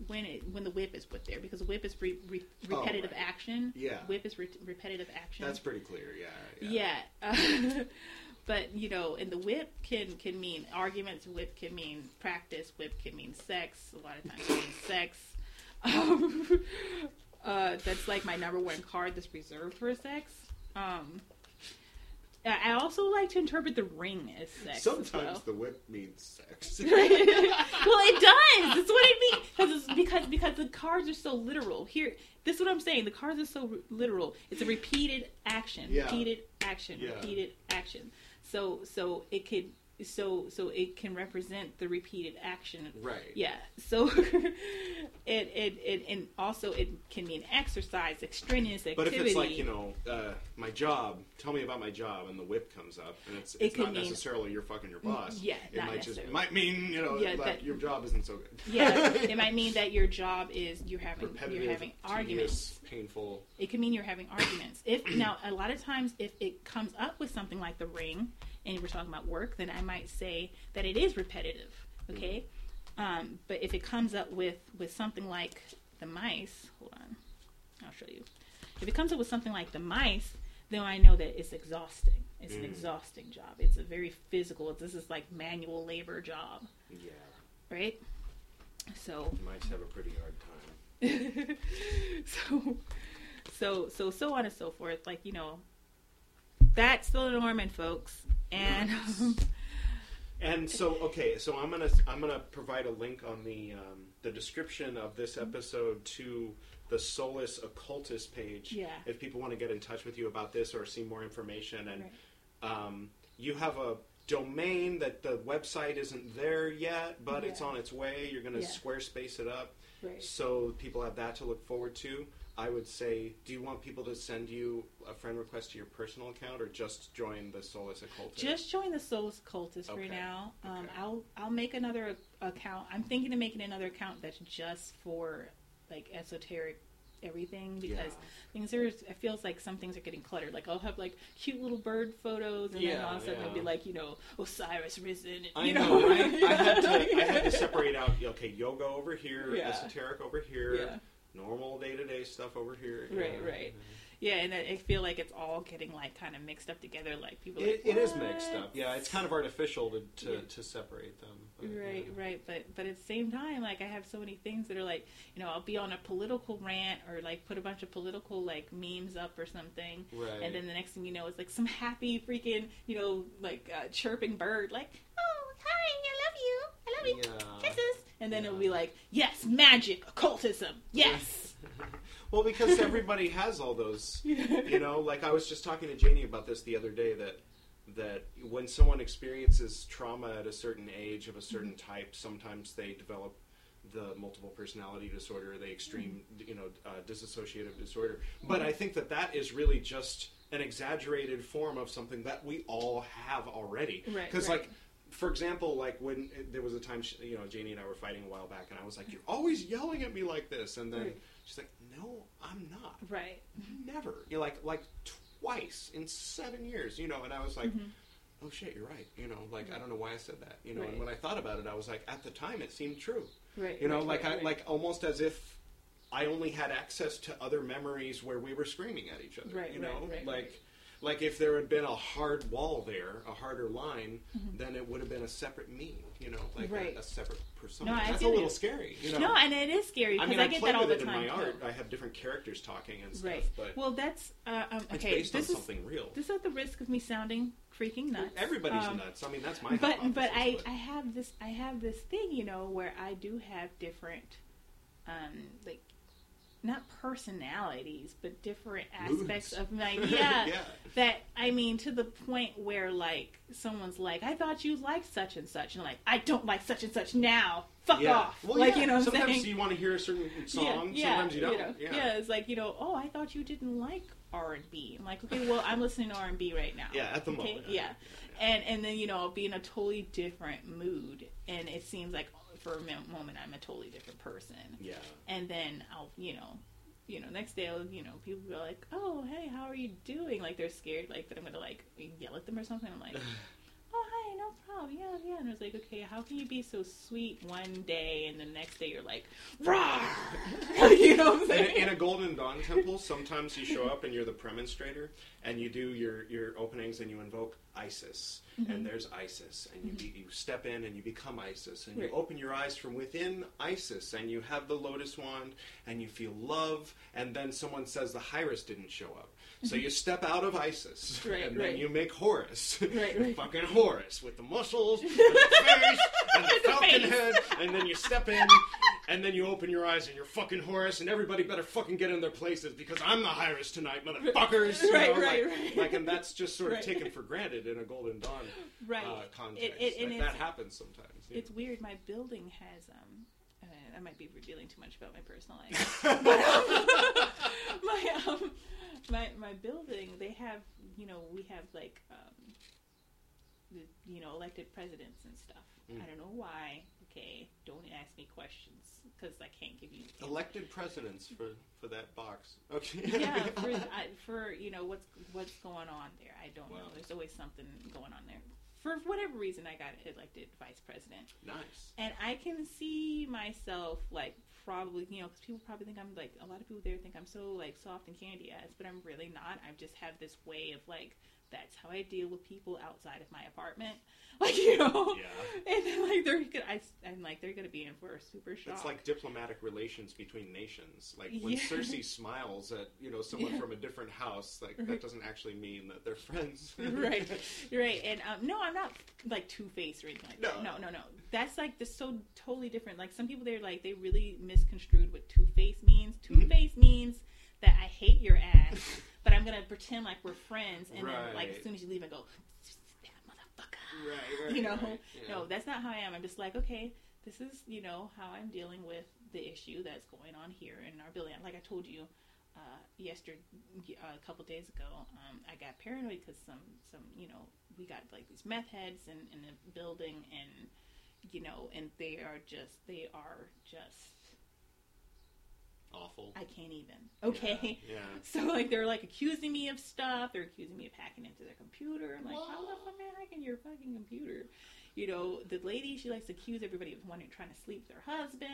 When it when the whip is put there because the whip is re, re, Oh, repetitive right. action. Yeah. Whip is re, repetitive action. That's pretty clear. Yeah. Yeah. yeah. Uh, but you know, and the whip can can mean arguments. Whip can mean practice. Whip can mean sex. A lot of times, it means sex. Um, uh, that's like my number one card that's reserved for sex. Um, I also like to interpret the ring as sex. Sometimes well. the whip means sex. well, it does. That's what it means. Because because because the cards are so literal. Here, this is what I'm saying. The cards are so literal. It's a repeated action, Yeah. repeated action, Yeah. repeated action. So so it could so so it can represent the repeated action. right. Yeah. So it, it it and also it can mean exercise, extraneous activity. But if it's like you know, uh, my job, tell me about my job, and the whip comes up, and it's, it's could not mean- necessarily you're fucking your boss. yeah, it not might just it might mean you know Yeah, like that- your job isn't so good. yeah, it might mean that your job is you're having you're having arguments. painful. It can mean you're having arguments. If now a lot of times if it comes up with something like the ring and we're talking about work, then I might say that it is repetitive. Okay? Um, but if it comes up with with something like the mice, hold on. I'll show you. If it comes up with something like the mice, then I know that it's exhausting. It's an Mm. exhausting job. It's a very physical. This is like manual labor job, Yeah, right? So might have a pretty hard time. so so so so on and so forth like you know that's the Norman folks and um, And so, okay, so I'm gonna I'm gonna provide a link on the um, the description of this episode to the Solus Occultist page. Yeah. If people want to get in touch with you about this or see more information, and Right. um, you have a domain that the website isn't there yet, but it's on its way. You're gonna Yeah. Squarespace it up, Right. so people have that to look forward to. I would say, do you want people to send you a friend request to your personal account, or just join the Solus Occultist? just join the Solus Cultist Okay. for now um, Okay. I'll I'll make another account I'm thinking of making another account that's just for like esoteric everything because Yeah. things are. It feels like some things are getting cluttered. Like I'll have like cute little bird photos, and then Yeah, all of a sudden yeah. it'll be like you know Osiris risen. and, I you know. know, I, I had to. I had to separate out. Okay, yoga over here, esoteric over here. Normal day to day stuff over here. Right, yeah. right. Yeah, and I feel like it's all getting like kind of mixed up together. Like people, It, like, it is mixed up. Yeah, it's kind of artificial to to, Yeah. to separate them. but, Right, yeah. right, but but at the same time, like I have so many things that are like, you know, I'll be on a political rant or like put a bunch of political like memes up or something, Right. and then the next thing you know, it's like some happy freaking, you know, like uh, chirping bird, like, oh hi, I love you, I love you, Yeah. kisses, and then it'll be like, yes, magic, occultism, yes, Well, because everybody has all those, you know. Like I was just talking to Janie about this the other day that that when someone experiences trauma at a certain age of a certain Mm-hmm. type, sometimes they develop the multiple personality disorder, the extreme, Mm-hmm. you know, uh, dissociative disorder. But I think that that is really just an exaggerated form of something that we all have already. Right, Because right. like. For example, like when there was a time, she, you know, Janie and I were fighting a while back, and I was like, "You're always yelling at me like this," and then Right. she's like, "No, I'm not." right, Never. You know, like like twice in seven years. You know, and I was like, oh shit, you're right. You know, like I don't know why I said that. You know, and Mm-hmm. When I thought about it, I was like, at the time, it seemed true. right, You know, right, like right, I right. like almost as if I only had access to other memories where we were screaming at each other. Right, you know, right, like. Like if there had been a hard wall there, a harder line, Mm-hmm. then it would have been a separate me, you know, like Right. a, a separate persona. No, That's a little you. scary, you know. no, and it is scary I because mean, I, I, get that all the it time. in my art. I have different characters talking and stuff, Right. but Well, that's uh, um, it's okay. based on This is something real. this is at the risk of me sounding freaking nuts. Everybody's Um, nuts. I mean, that's my but hypothesis, but I, but- I have this I have this thing you know where I do have different um like not personalities but different aspects Moods. of my yeah, Yeah. that I mean to the point where like someone's like I thought you liked such and such and like I don't like such and such now fuck yeah. off Well, like yeah. you know sometimes saying you want to hear a certain song. yeah, sometimes you don't. know, yeah. it's like you know. Oh, I thought you didn't like R and B. I'm like, okay, well, I'm listening to R and B right now. Yeah, at the okay? moment, Yeah. yeah, and and then you know, I'll be in a totally different mood, and it seems like for a moment I'm a totally different person, Yeah. and then I'll you know. You know, next day, I'll, you know, people be like, "Oh, hey, how are you doing?" Like they're scared, like that I'm gonna like yell at them or something. I'm like, "Oh, hi, no problem, yeah, yeah." And I was like, "Okay, how can you be so sweet one day and the next day you're like, rah?" you know what I'm In saying? a, in a Golden Dawn temple, sometimes you show up and you're the Praemonstrator, and you do your, your openings and you invoke Isis, Mm-hmm. and there's Isis, and you be, you step in and you become Isis, and Right. you open your eyes from within Isis, and you have the lotus wand, and you feel love, and then someone says the Hiereus didn't show up, so you step out of Isis. Right, and then right. you make Horus, Right, right. fucking Horus with the muscles, and the face, and the falcon head, and then you step in, and then you open your eyes and you're fucking Horus, and everybody better fucking get in their places because I'm the Hiereus tonight, motherfuckers. You Right, know, right, like, right. like, and that's just sort of taken for granted in a Golden Dawn Right. uh, context. It- it- Like, that happens sometimes. It's know. weird. My building has um. Uh, I might be revealing too much about my personal life. but, um, my um, my my building. They have you know we have like um, the, you know elected presidents and stuff. Mm. I don't know why. Okay, don't ask me questions because I can't give you. Elected presidents for, for that box. Okay. yeah, for I, for you know what's what's going on there. I don't know. There's always something going on there. For whatever reason, I got elected vice president. nice. and I can see myself like probably you know because people probably think I'm like a lot of people there think I'm so like soft and candy ass, but I'm really not. I just have this way of like that's how I deal with people outside of my apartment, like you know. Yeah. And then, like they're gonna, I, I'm like they're gonna be in for a super shock. It's like diplomatic relations between nations. Like when Yeah. Cersei smiles at you know someone Yeah. from a different house, like Right. that doesn't actually mean that they're friends. right, right, and um, no, I'm not like two faced or anything like that. No. No, no, no. That's like this so totally different. Like some people, they're like they really misconstrued what two faced means. Two faced means that I hate your ass, but I'm gonna pretend like we're friends, and then like as soon as you leave, I go, that motherfucker. Right, right, you know, right, yeah. no, that's not how I am. I'm just like, okay, this is you know how I'm dealing with the issue that's going on here in our building. Like I told you uh, yesterday, uh, a couple days ago, um, I got paranoid because some some you know we got like these meth heads in in the building, and you know, and they are just they are just Awful. I can't even. Okay. Yeah. So like they're like accusing me of stuff. They're accusing me of hacking into their computer. I'm like, how the fuck am I hacking your fucking computer? You know, the lady she likes to accuse everybody of wanting trying to sleep with their husband.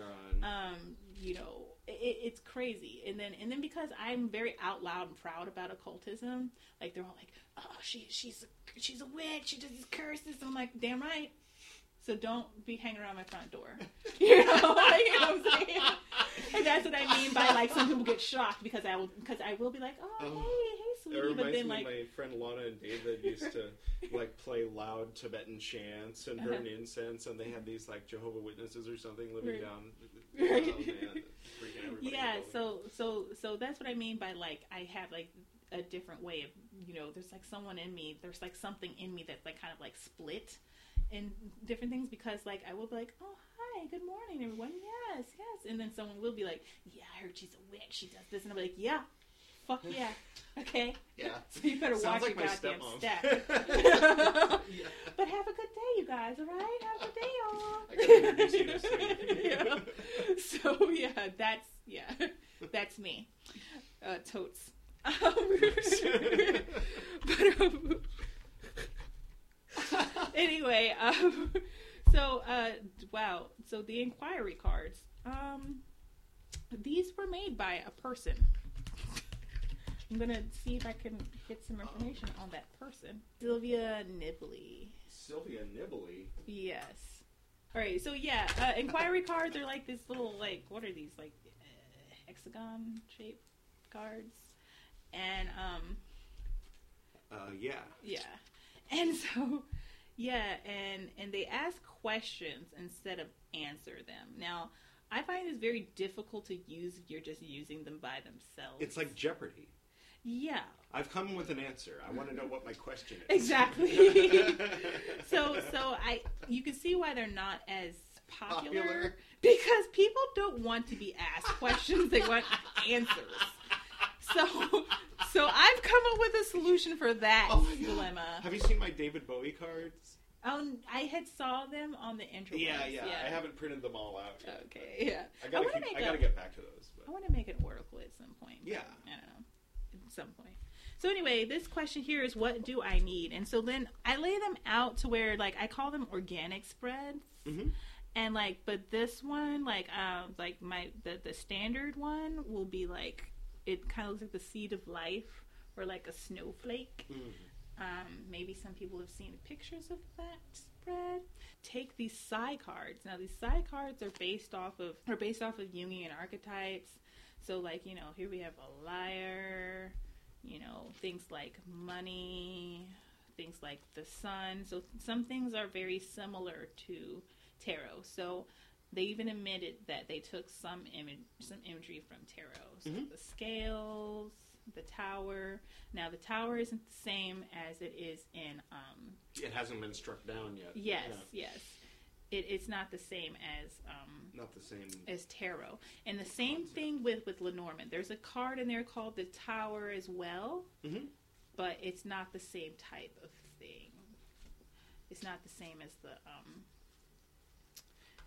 Oh, God. Um, you know, it, it's crazy. And then and then because I'm very out loud and proud about occultism, like they're all like, oh, she she's a, she's a witch. She does these curses. I'm like, damn right. So don't be hanging around my front door. You know, like, you know what I'm saying? And that's what I mean by like some people get shocked because I will because I will be like, oh, Oh. hey, hey, It sweetie, reminds but then me like, of my friend Lana and David used to like play loud Tibetan chants and burn Uh-huh. incense, and they had these like Jehovah Witnesses or something living Right. down. Right. Oh, yeah. So so so that's what I mean by like I have like a different way of you know there's like someone in me there's like something in me that's like kind of like split in different things because like I will be like oh hi good morning everyone yes yes and then someone will be like yeah I heard she's a witch she does this and I'll be like yeah fuck yeah okay yeah. so you better Sounds watch like your goddamn stepmom. step. Yeah. But have a good day, you guys. All right, have a good day, y'all. I gotta introduce you to Sadie. yeah. So yeah, that's yeah, that's me. Uh, totes. Um, but um, anyway, um, so uh, wow. So the inquiry cards. Um, these were made by a person. I'm gonna see if I can get some information on that person. Sylvia Nibley. Sylvia Nibley. Yes. All right. So yeah, uh, inquiry cards are like this little like what are these like uh, hexagon shaped cards, and um Uh, yeah. yeah, and so yeah, and and they ask questions instead of answer them. Now I find this very difficult to use if you're just using them by themselves. It's like Jeopardy. yeah, I've come with an answer. I want to know what my question is. Exactly. so so I you can see why they're not as popular, Popular. because people don't want to be asked questions they want answers so so i've come up with a solution for that Oh dilemma Have you seen my David Bowie cards? um i had saw them on the internet Yeah, yeah, I haven't printed them all out yet. okay yeah I gotta, wanna keep, make I gotta a- get back to those. I want to make an oracle at some point. Yeah. I don't know. At some point. So anyway, this question here is what do I need? And so then I lay them out to where like I call them organic spreads. Mhm. And like but this one like um like my the the standard one will be like it kind of looks like the seed of life or like a snowflake. Mm. Um, maybe some people have seen pictures of that spread. Take these Psycards. Now these Psycards are based off of are based off of Jungian archetypes. So like you know here we have a liar, you know things like money, things like the sun. So some things are very similar to tarot. So they even admitted that they took some image some imagery from tarot. So Mhm. the scales, the tower. Now the tower isn't the same as it is in um It hasn't been struck down yet. yes, Yeah. yes. It, it's not the same as um Not the same. as tarot. And the same thing with with Lenormand. There's a card in there called the Tower as well, Mhm. but it's not the same type of thing. It's not the same as the um.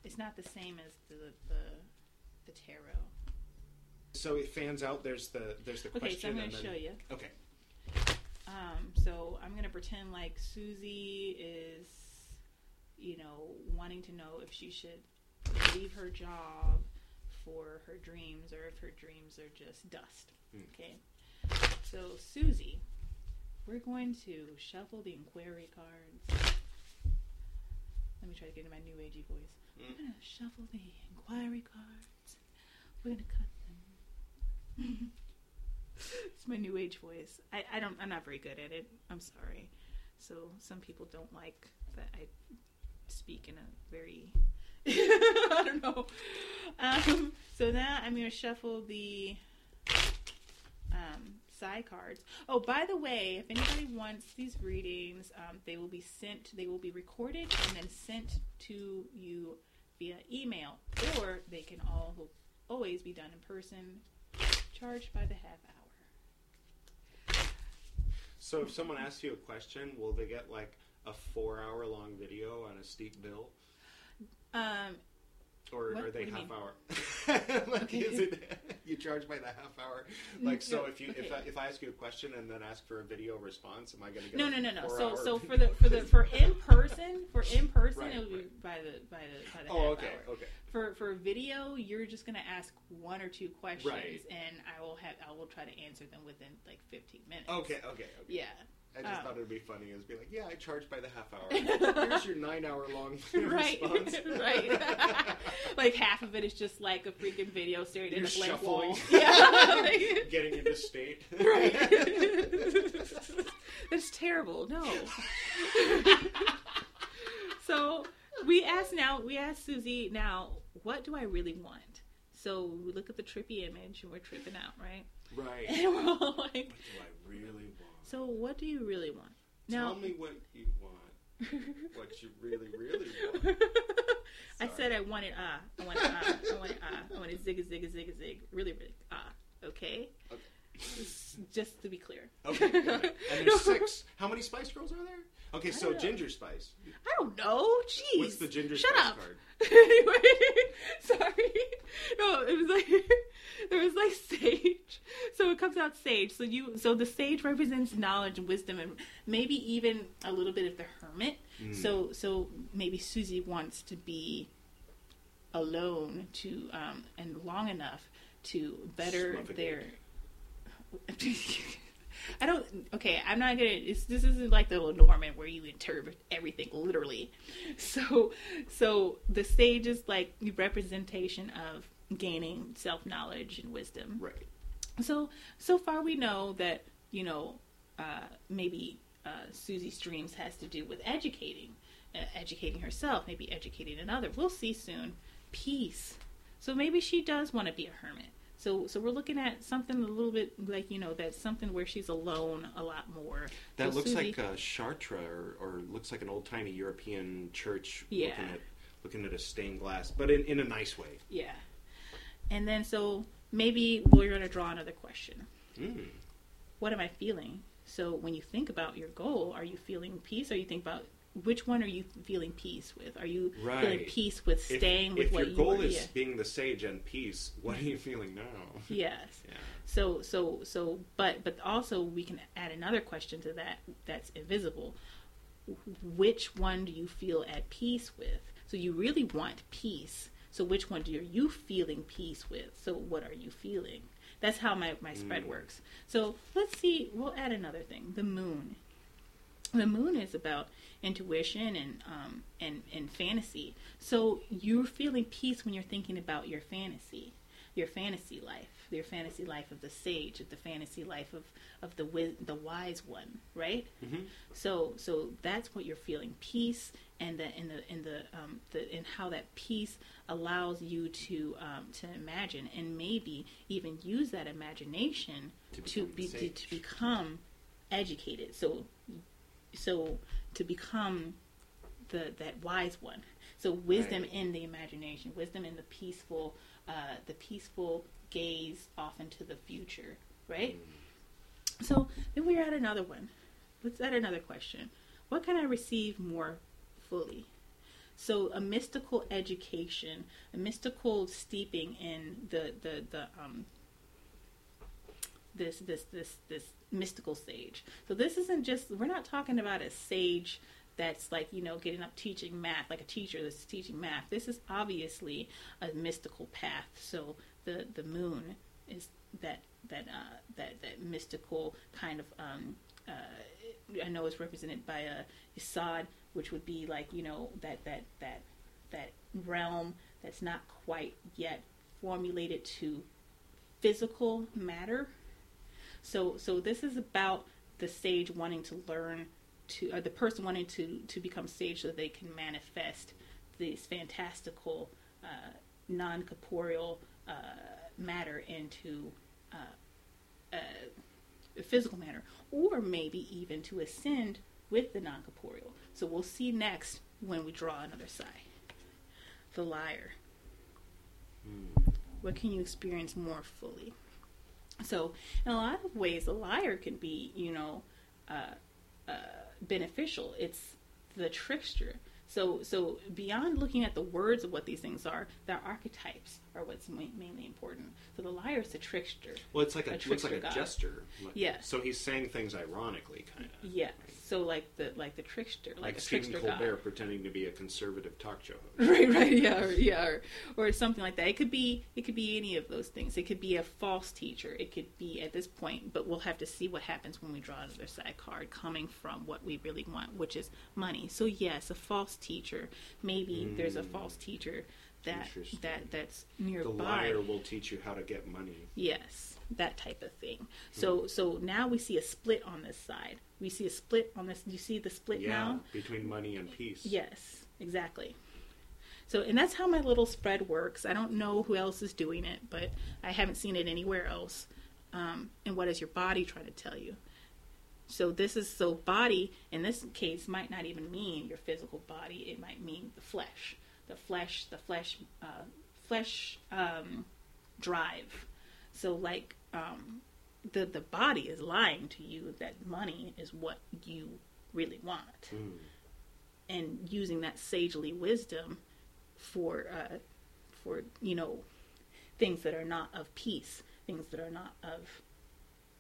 It's not the same as the the, the tarot. So it fans out. There's the there's the Okay, question. so I'm going to show you. Okay. Um, so I'm gonna pretend like Susie is, you know, wanting to know if she should leave her job for her dreams or if her dreams are just dust. Hmm. Okay. So Susie, we're going to shuffle the inquiry cards. Let me try to get into my new agey voice. Mm. We're gonna shuffle the inquiry cards. We're gonna cut them. it's my new age voice. I, I don't. I'm not very good at it. I'm sorry. So some people don't like that I speak in a very. I don't know. Um, so now I'm gonna shuffle the um, side cards. Oh, by the way, if anybody wants these readings, um, they will be sent. They will be recorded and then sent to you via email, or they can all always be done in person, charged by the half hour. So if someone asks you a question, will they get like a four hour long video on a steep bill? Um, Or What? are they half mean? hour? like, Okay. is it you charge by the half hour? Mm, like, so if you if. I, if I ask you a question and then ask for a video response, am I going to get No, no, no, no. So, so for the for the for in person, for in person, Right, it would be by the by the by the Oh, half okay, hour. okay. For for video, you're just gonna ask one or two questions, Right. and I will have I will try to answer them within like 15 minutes. Okay, okay, okay. Yeah. I just Oh. thought it'd be funny. Is be like, yeah, I charge by the half hour. Here's your nine hour long right, response. right. like half of it is just like a freaking video staring at You're a blank shuffling. wall. Yeah. Like- Getting into state. right. That's terrible. No. so we asked now. We asked Susie now. What do I really want? So we look at the trippy image and we're tripping out, right? Right. And we're all like, What do I really want? So what do you really want? Tell me what you want. What you really, really want. I said I wanted ah, I wanted ah, I wanted ah, I wanted zig zig zig zig, really really ah, okay. Okay. Just to be clear. Okay. And there's six. How many Spice Girls are there? Okay, so know. Ginger Spice. I don't know. Jeez. What's the Ginger spice? Shut Spice up. card? anyway, sorry. No, it was like there was like sage. So it comes out sage. So you so the sage represents knowledge and wisdom and maybe even a little bit of the hermit. Mm. So so maybe Susie wants to be alone to um and long enough to better their I don't. Okay, I'm not gonna. It's, this isn't like the Lenormand where you interpret everything literally. So, so the sage is like the representation of gaining self knowledge and wisdom. Right. So, so far we know that you know uh, maybe uh, Susie's dreams has to do with educating, uh, educating herself, maybe educating another. We'll see soon. Peace. So maybe she does want to be a hermit. So, so we're looking at something a little bit like you know that's something where she's alone a lot more. That So looks Susie- like uh, Chartres, or, or looks like an old timey European church. Yeah. Looking at looking at a stained glass, but in, in a nice way. yeah. And then so maybe we're going to draw another question. Mm. What am I feeling? So when you think about your goal, are you feeling peace? Or you think about which one are you feeling peace with? Are you feeling peace with If, staying with if what your you goal are? is yeah. being the sage and peace, what are you feeling now? Yes. Yeah. So so so but but also we can add another question to that that's invisible. Which one do you feel at peace with? So you really want peace. So which one do you, are you feeling peace with? So what are you feeling? That's how my, my spread Mm. works. So let's see, we'll add another thing. The moon. The moon is about intuition and um and, and fantasy. So you're feeling peace when you're thinking about your fantasy your fantasy life, your fantasy life of the sage, of the fantasy life of of the the wise one, right? Mhm. So so that's what you're feeling peace, and the in the in the um the and how that peace allows you to um to imagine and maybe even use that imagination To to become be to, to become educated. So so to become the that wise one. So wisdom Right. in the imagination, wisdom in the peaceful, uh, the peaceful gaze off into the future, right? So then we're at another one. Let's add another question. What can I receive more fully? So a mystical education, a mystical steeping in the the the um this this this this mystical sage. So this isn't just we're not talking about a sage that's like you know getting up teaching math like a teacher that's teaching math. This is obviously a mystical path. So the the moon is that that uh, that that mystical kind of um, uh, I know it's represented by a Yesod, which would be like you know that that that that realm that's not quite yet formulated to physical matter. So so this is about the sage wanting to learn to or the person wanting to to become sage so they can manifest this fantastical uh, non corporeal uh, matter into uh, uh, physical matter, or maybe even to ascend with the non corporeal. So we'll see next when we draw another side. The liar. What can you experience more fully? So, in a lot of ways, a liar can be, you know, uh, uh, beneficial. It's the trickster. So, so beyond looking at the words of what these things are, their archetypes are what's ma- mainly important. So the liar is the trickster. Well, it's like a, A looks like a god. jester. Like- Yeah. So he's saying things ironically, kind of. Yes. So like the like the trickster, like, Like, a Stephen trickster Colbert god. pretending to be a conservative talk show host. Right, right, yeah, or, yeah, or, or something like that. It could be, it could be any of those things. It could be a false teacher. It could be at this point, but we'll have to see what happens when we draw another side card coming from what we really want, which is money. So yes, a false teacher. Maybe hmm. there's a false teacher that that that's nearby. The liar will teach you how to get money. Yes, that type of thing. Hmm. So so now we see a split on this side. We see a split on this. You see the split Yeah, now? between money and peace. Yes, exactly. So and that's how my little spread works. I don't know who else is doing it, but I haven't seen it anywhere else. Um, and what is your body trying to tell you? So this is so body in this case might not even mean your physical body. It might mean the flesh, the flesh, the flesh, uh, flesh um, drive. So like um, the the body is lying to you that money is what you really want, Mm. and using that sagely wisdom for uh, for you know things that are not of peace, things that are not of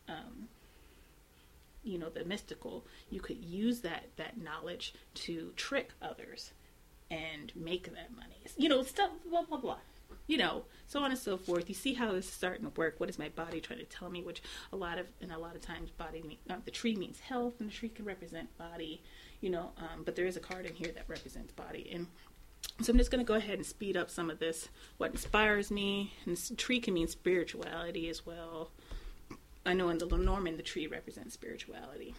um, you know the mystical. You could use that that knowledge to trick others and make that money. You know stuff blah blah blah. You know so on and so forth. You see how this is starting to work. What is my body trying to tell me? Which a lot of and a lot of times body mean, uh, the tree means health, and the tree can represent body. You know, um, but there is a card in here that represents body and. So I'm just going to go ahead and speed up some of this. What inspires me, and this tree can mean spirituality as well. I know in the Lenormand, the tree represents spirituality.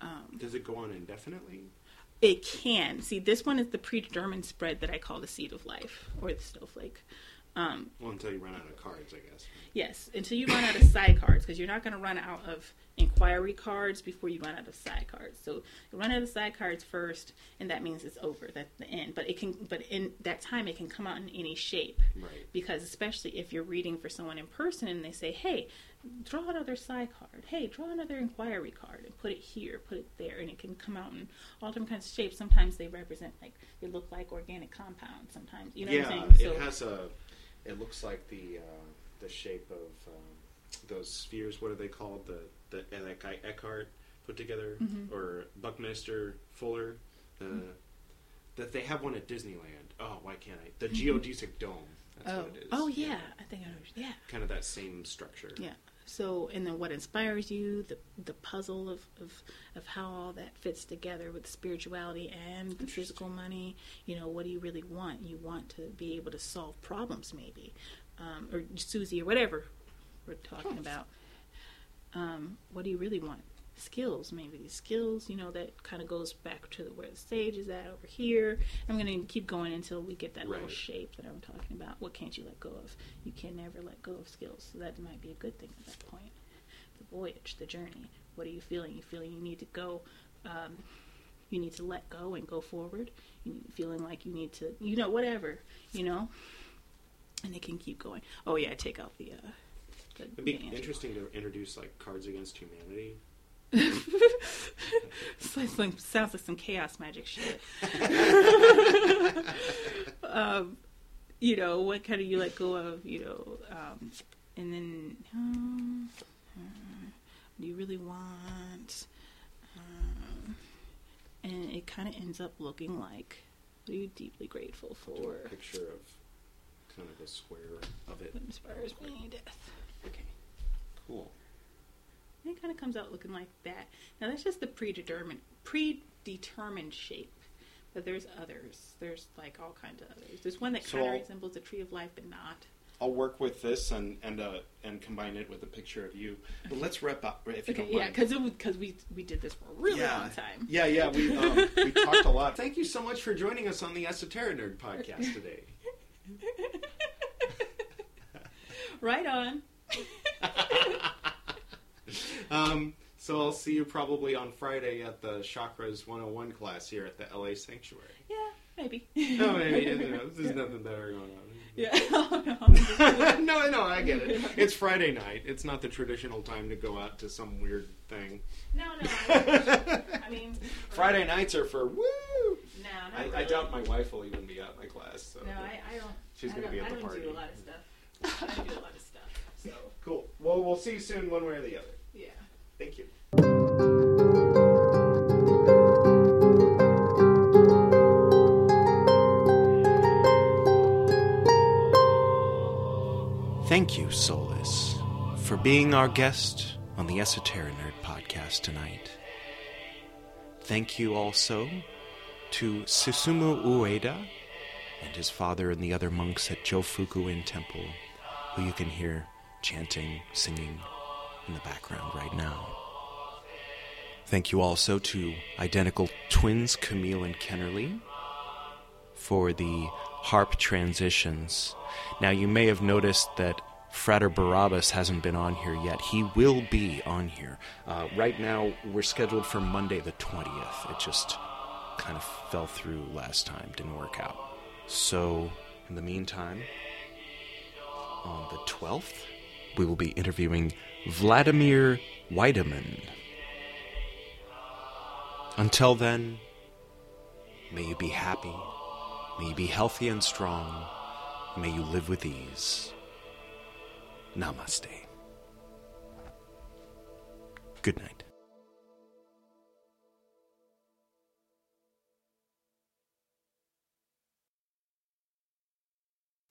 Um, Does it go on indefinitely? It can. See, this one is the predetermined spread that I call the seed of life, or the snowflake. Um, Well, until you run out of cards, I guess. Yes, until you run out of side cards, because you're not going to run out of inquiry cards before you run out of side cards. So you run out of side cards first, and that means it's over. That's the end. But it can, but in that time, it can come out in any shape. Right. Because especially if you're reading for someone in person, and they say, "Hey, draw another side card. Hey, draw another inquiry card, and put it here, put it there," and it can come out in all different kinds of shapes. Sometimes they represent like they look like organic compounds. Sometimes you know yeah, what I'm saying. it has a. It looks like the uh, the shape of um, those spheres. What are they called? The the uh, that guy Eckhart put together, Mhm. or Buckminster Fuller. Uh, that they have one at Disneyland. Oh, why can't I? The geodesic dome. That's oh, what it is. oh yeah, I think I know. Yeah. Kind of that same structure. Yeah. So, and then what inspires you, the the puzzle of, of, of how all that fits together with spirituality and the physical money. You know, what do you really want? You want to be able to solve problems, maybe, um, or Susie, or whatever we're talking about. Um, what do you really want? Skills, maybe these skills. You know, that kind of goes back to where the stage is at over here. I'm going to keep going until we get that little shape that I'm talking about. What can't you let go of? You can never let go of skills. So that might be a good thing at that point. The voyage, the journey. What are you feeling? You feeling you need to go, um, you need to let go and go forward. You need, feeling like you need to, you know, whatever, you know. And it can keep going. Oh yeah, take out the. Uh, the It'd be the interesting to introduce like Cards Against Humanity. Like sounds like some chaos magic shit. um, you know, what kind of you let go of, you know, um, and then um, uh, do you really want? Um, and it kind of ends up looking like what are you deeply grateful for? a picture of kind of a square of it. What inspires me? Death. Okay. Cool. And it kind of comes out looking like that. Now that's just the predetermined predetermined shape. But there's others. There's like all kinds of others. There's one that So kind of resembles the tree of life, but not. I'll work with this and and uh, and combine it with a picture of you. But let's wrap up if you Okay, don't yeah, mind. because because we we did this for a really yeah. long time. Yeah, yeah, we um, we talked a lot. Thank you so much for joining us on the Esoteric Nerd podcast today. Right on. Um, so I'll see you probably on Friday at the Chakras 101 class here at the LA Sanctuary. Yeah, maybe. No, maybe you know, there's nothing better going on. Yeah. Oh, no. no, no, I get it. It's Friday night. It's not the traditional time to go out to some weird thing. no, no. I mean, Friday nights are for woo. No, I, not I really. doubt my wife will even be at my class. So No, I, I don't. She's gonna don't, be at I the don't party. do a lot of stuff. I do a lot of stuff. So cool. Well, we'll see you soon, one way or the other. Thank you. Thank you, Solus, for being our guest on the Esoteric Nerd podcast tonight. Thank you also to Susumu Ueda and his father and the other monks at Jofukuin Temple, who you can hear chanting, singing in the background right now. Thank you also to identical twins Camille and Kennerly for the harp transitions. Now, you may have noticed that Frater Barrabbas hasn't been on here yet. He will be on here. Uh, right now, we're scheduled for Monday the 20th. It just kind of fell through last time, didn't work out. So, in the meantime, on the 12th, we will be interviewing Vladimir Weidemann. Until then, may you be happy, may you be healthy and strong, may you live with ease. Namaste. Good night.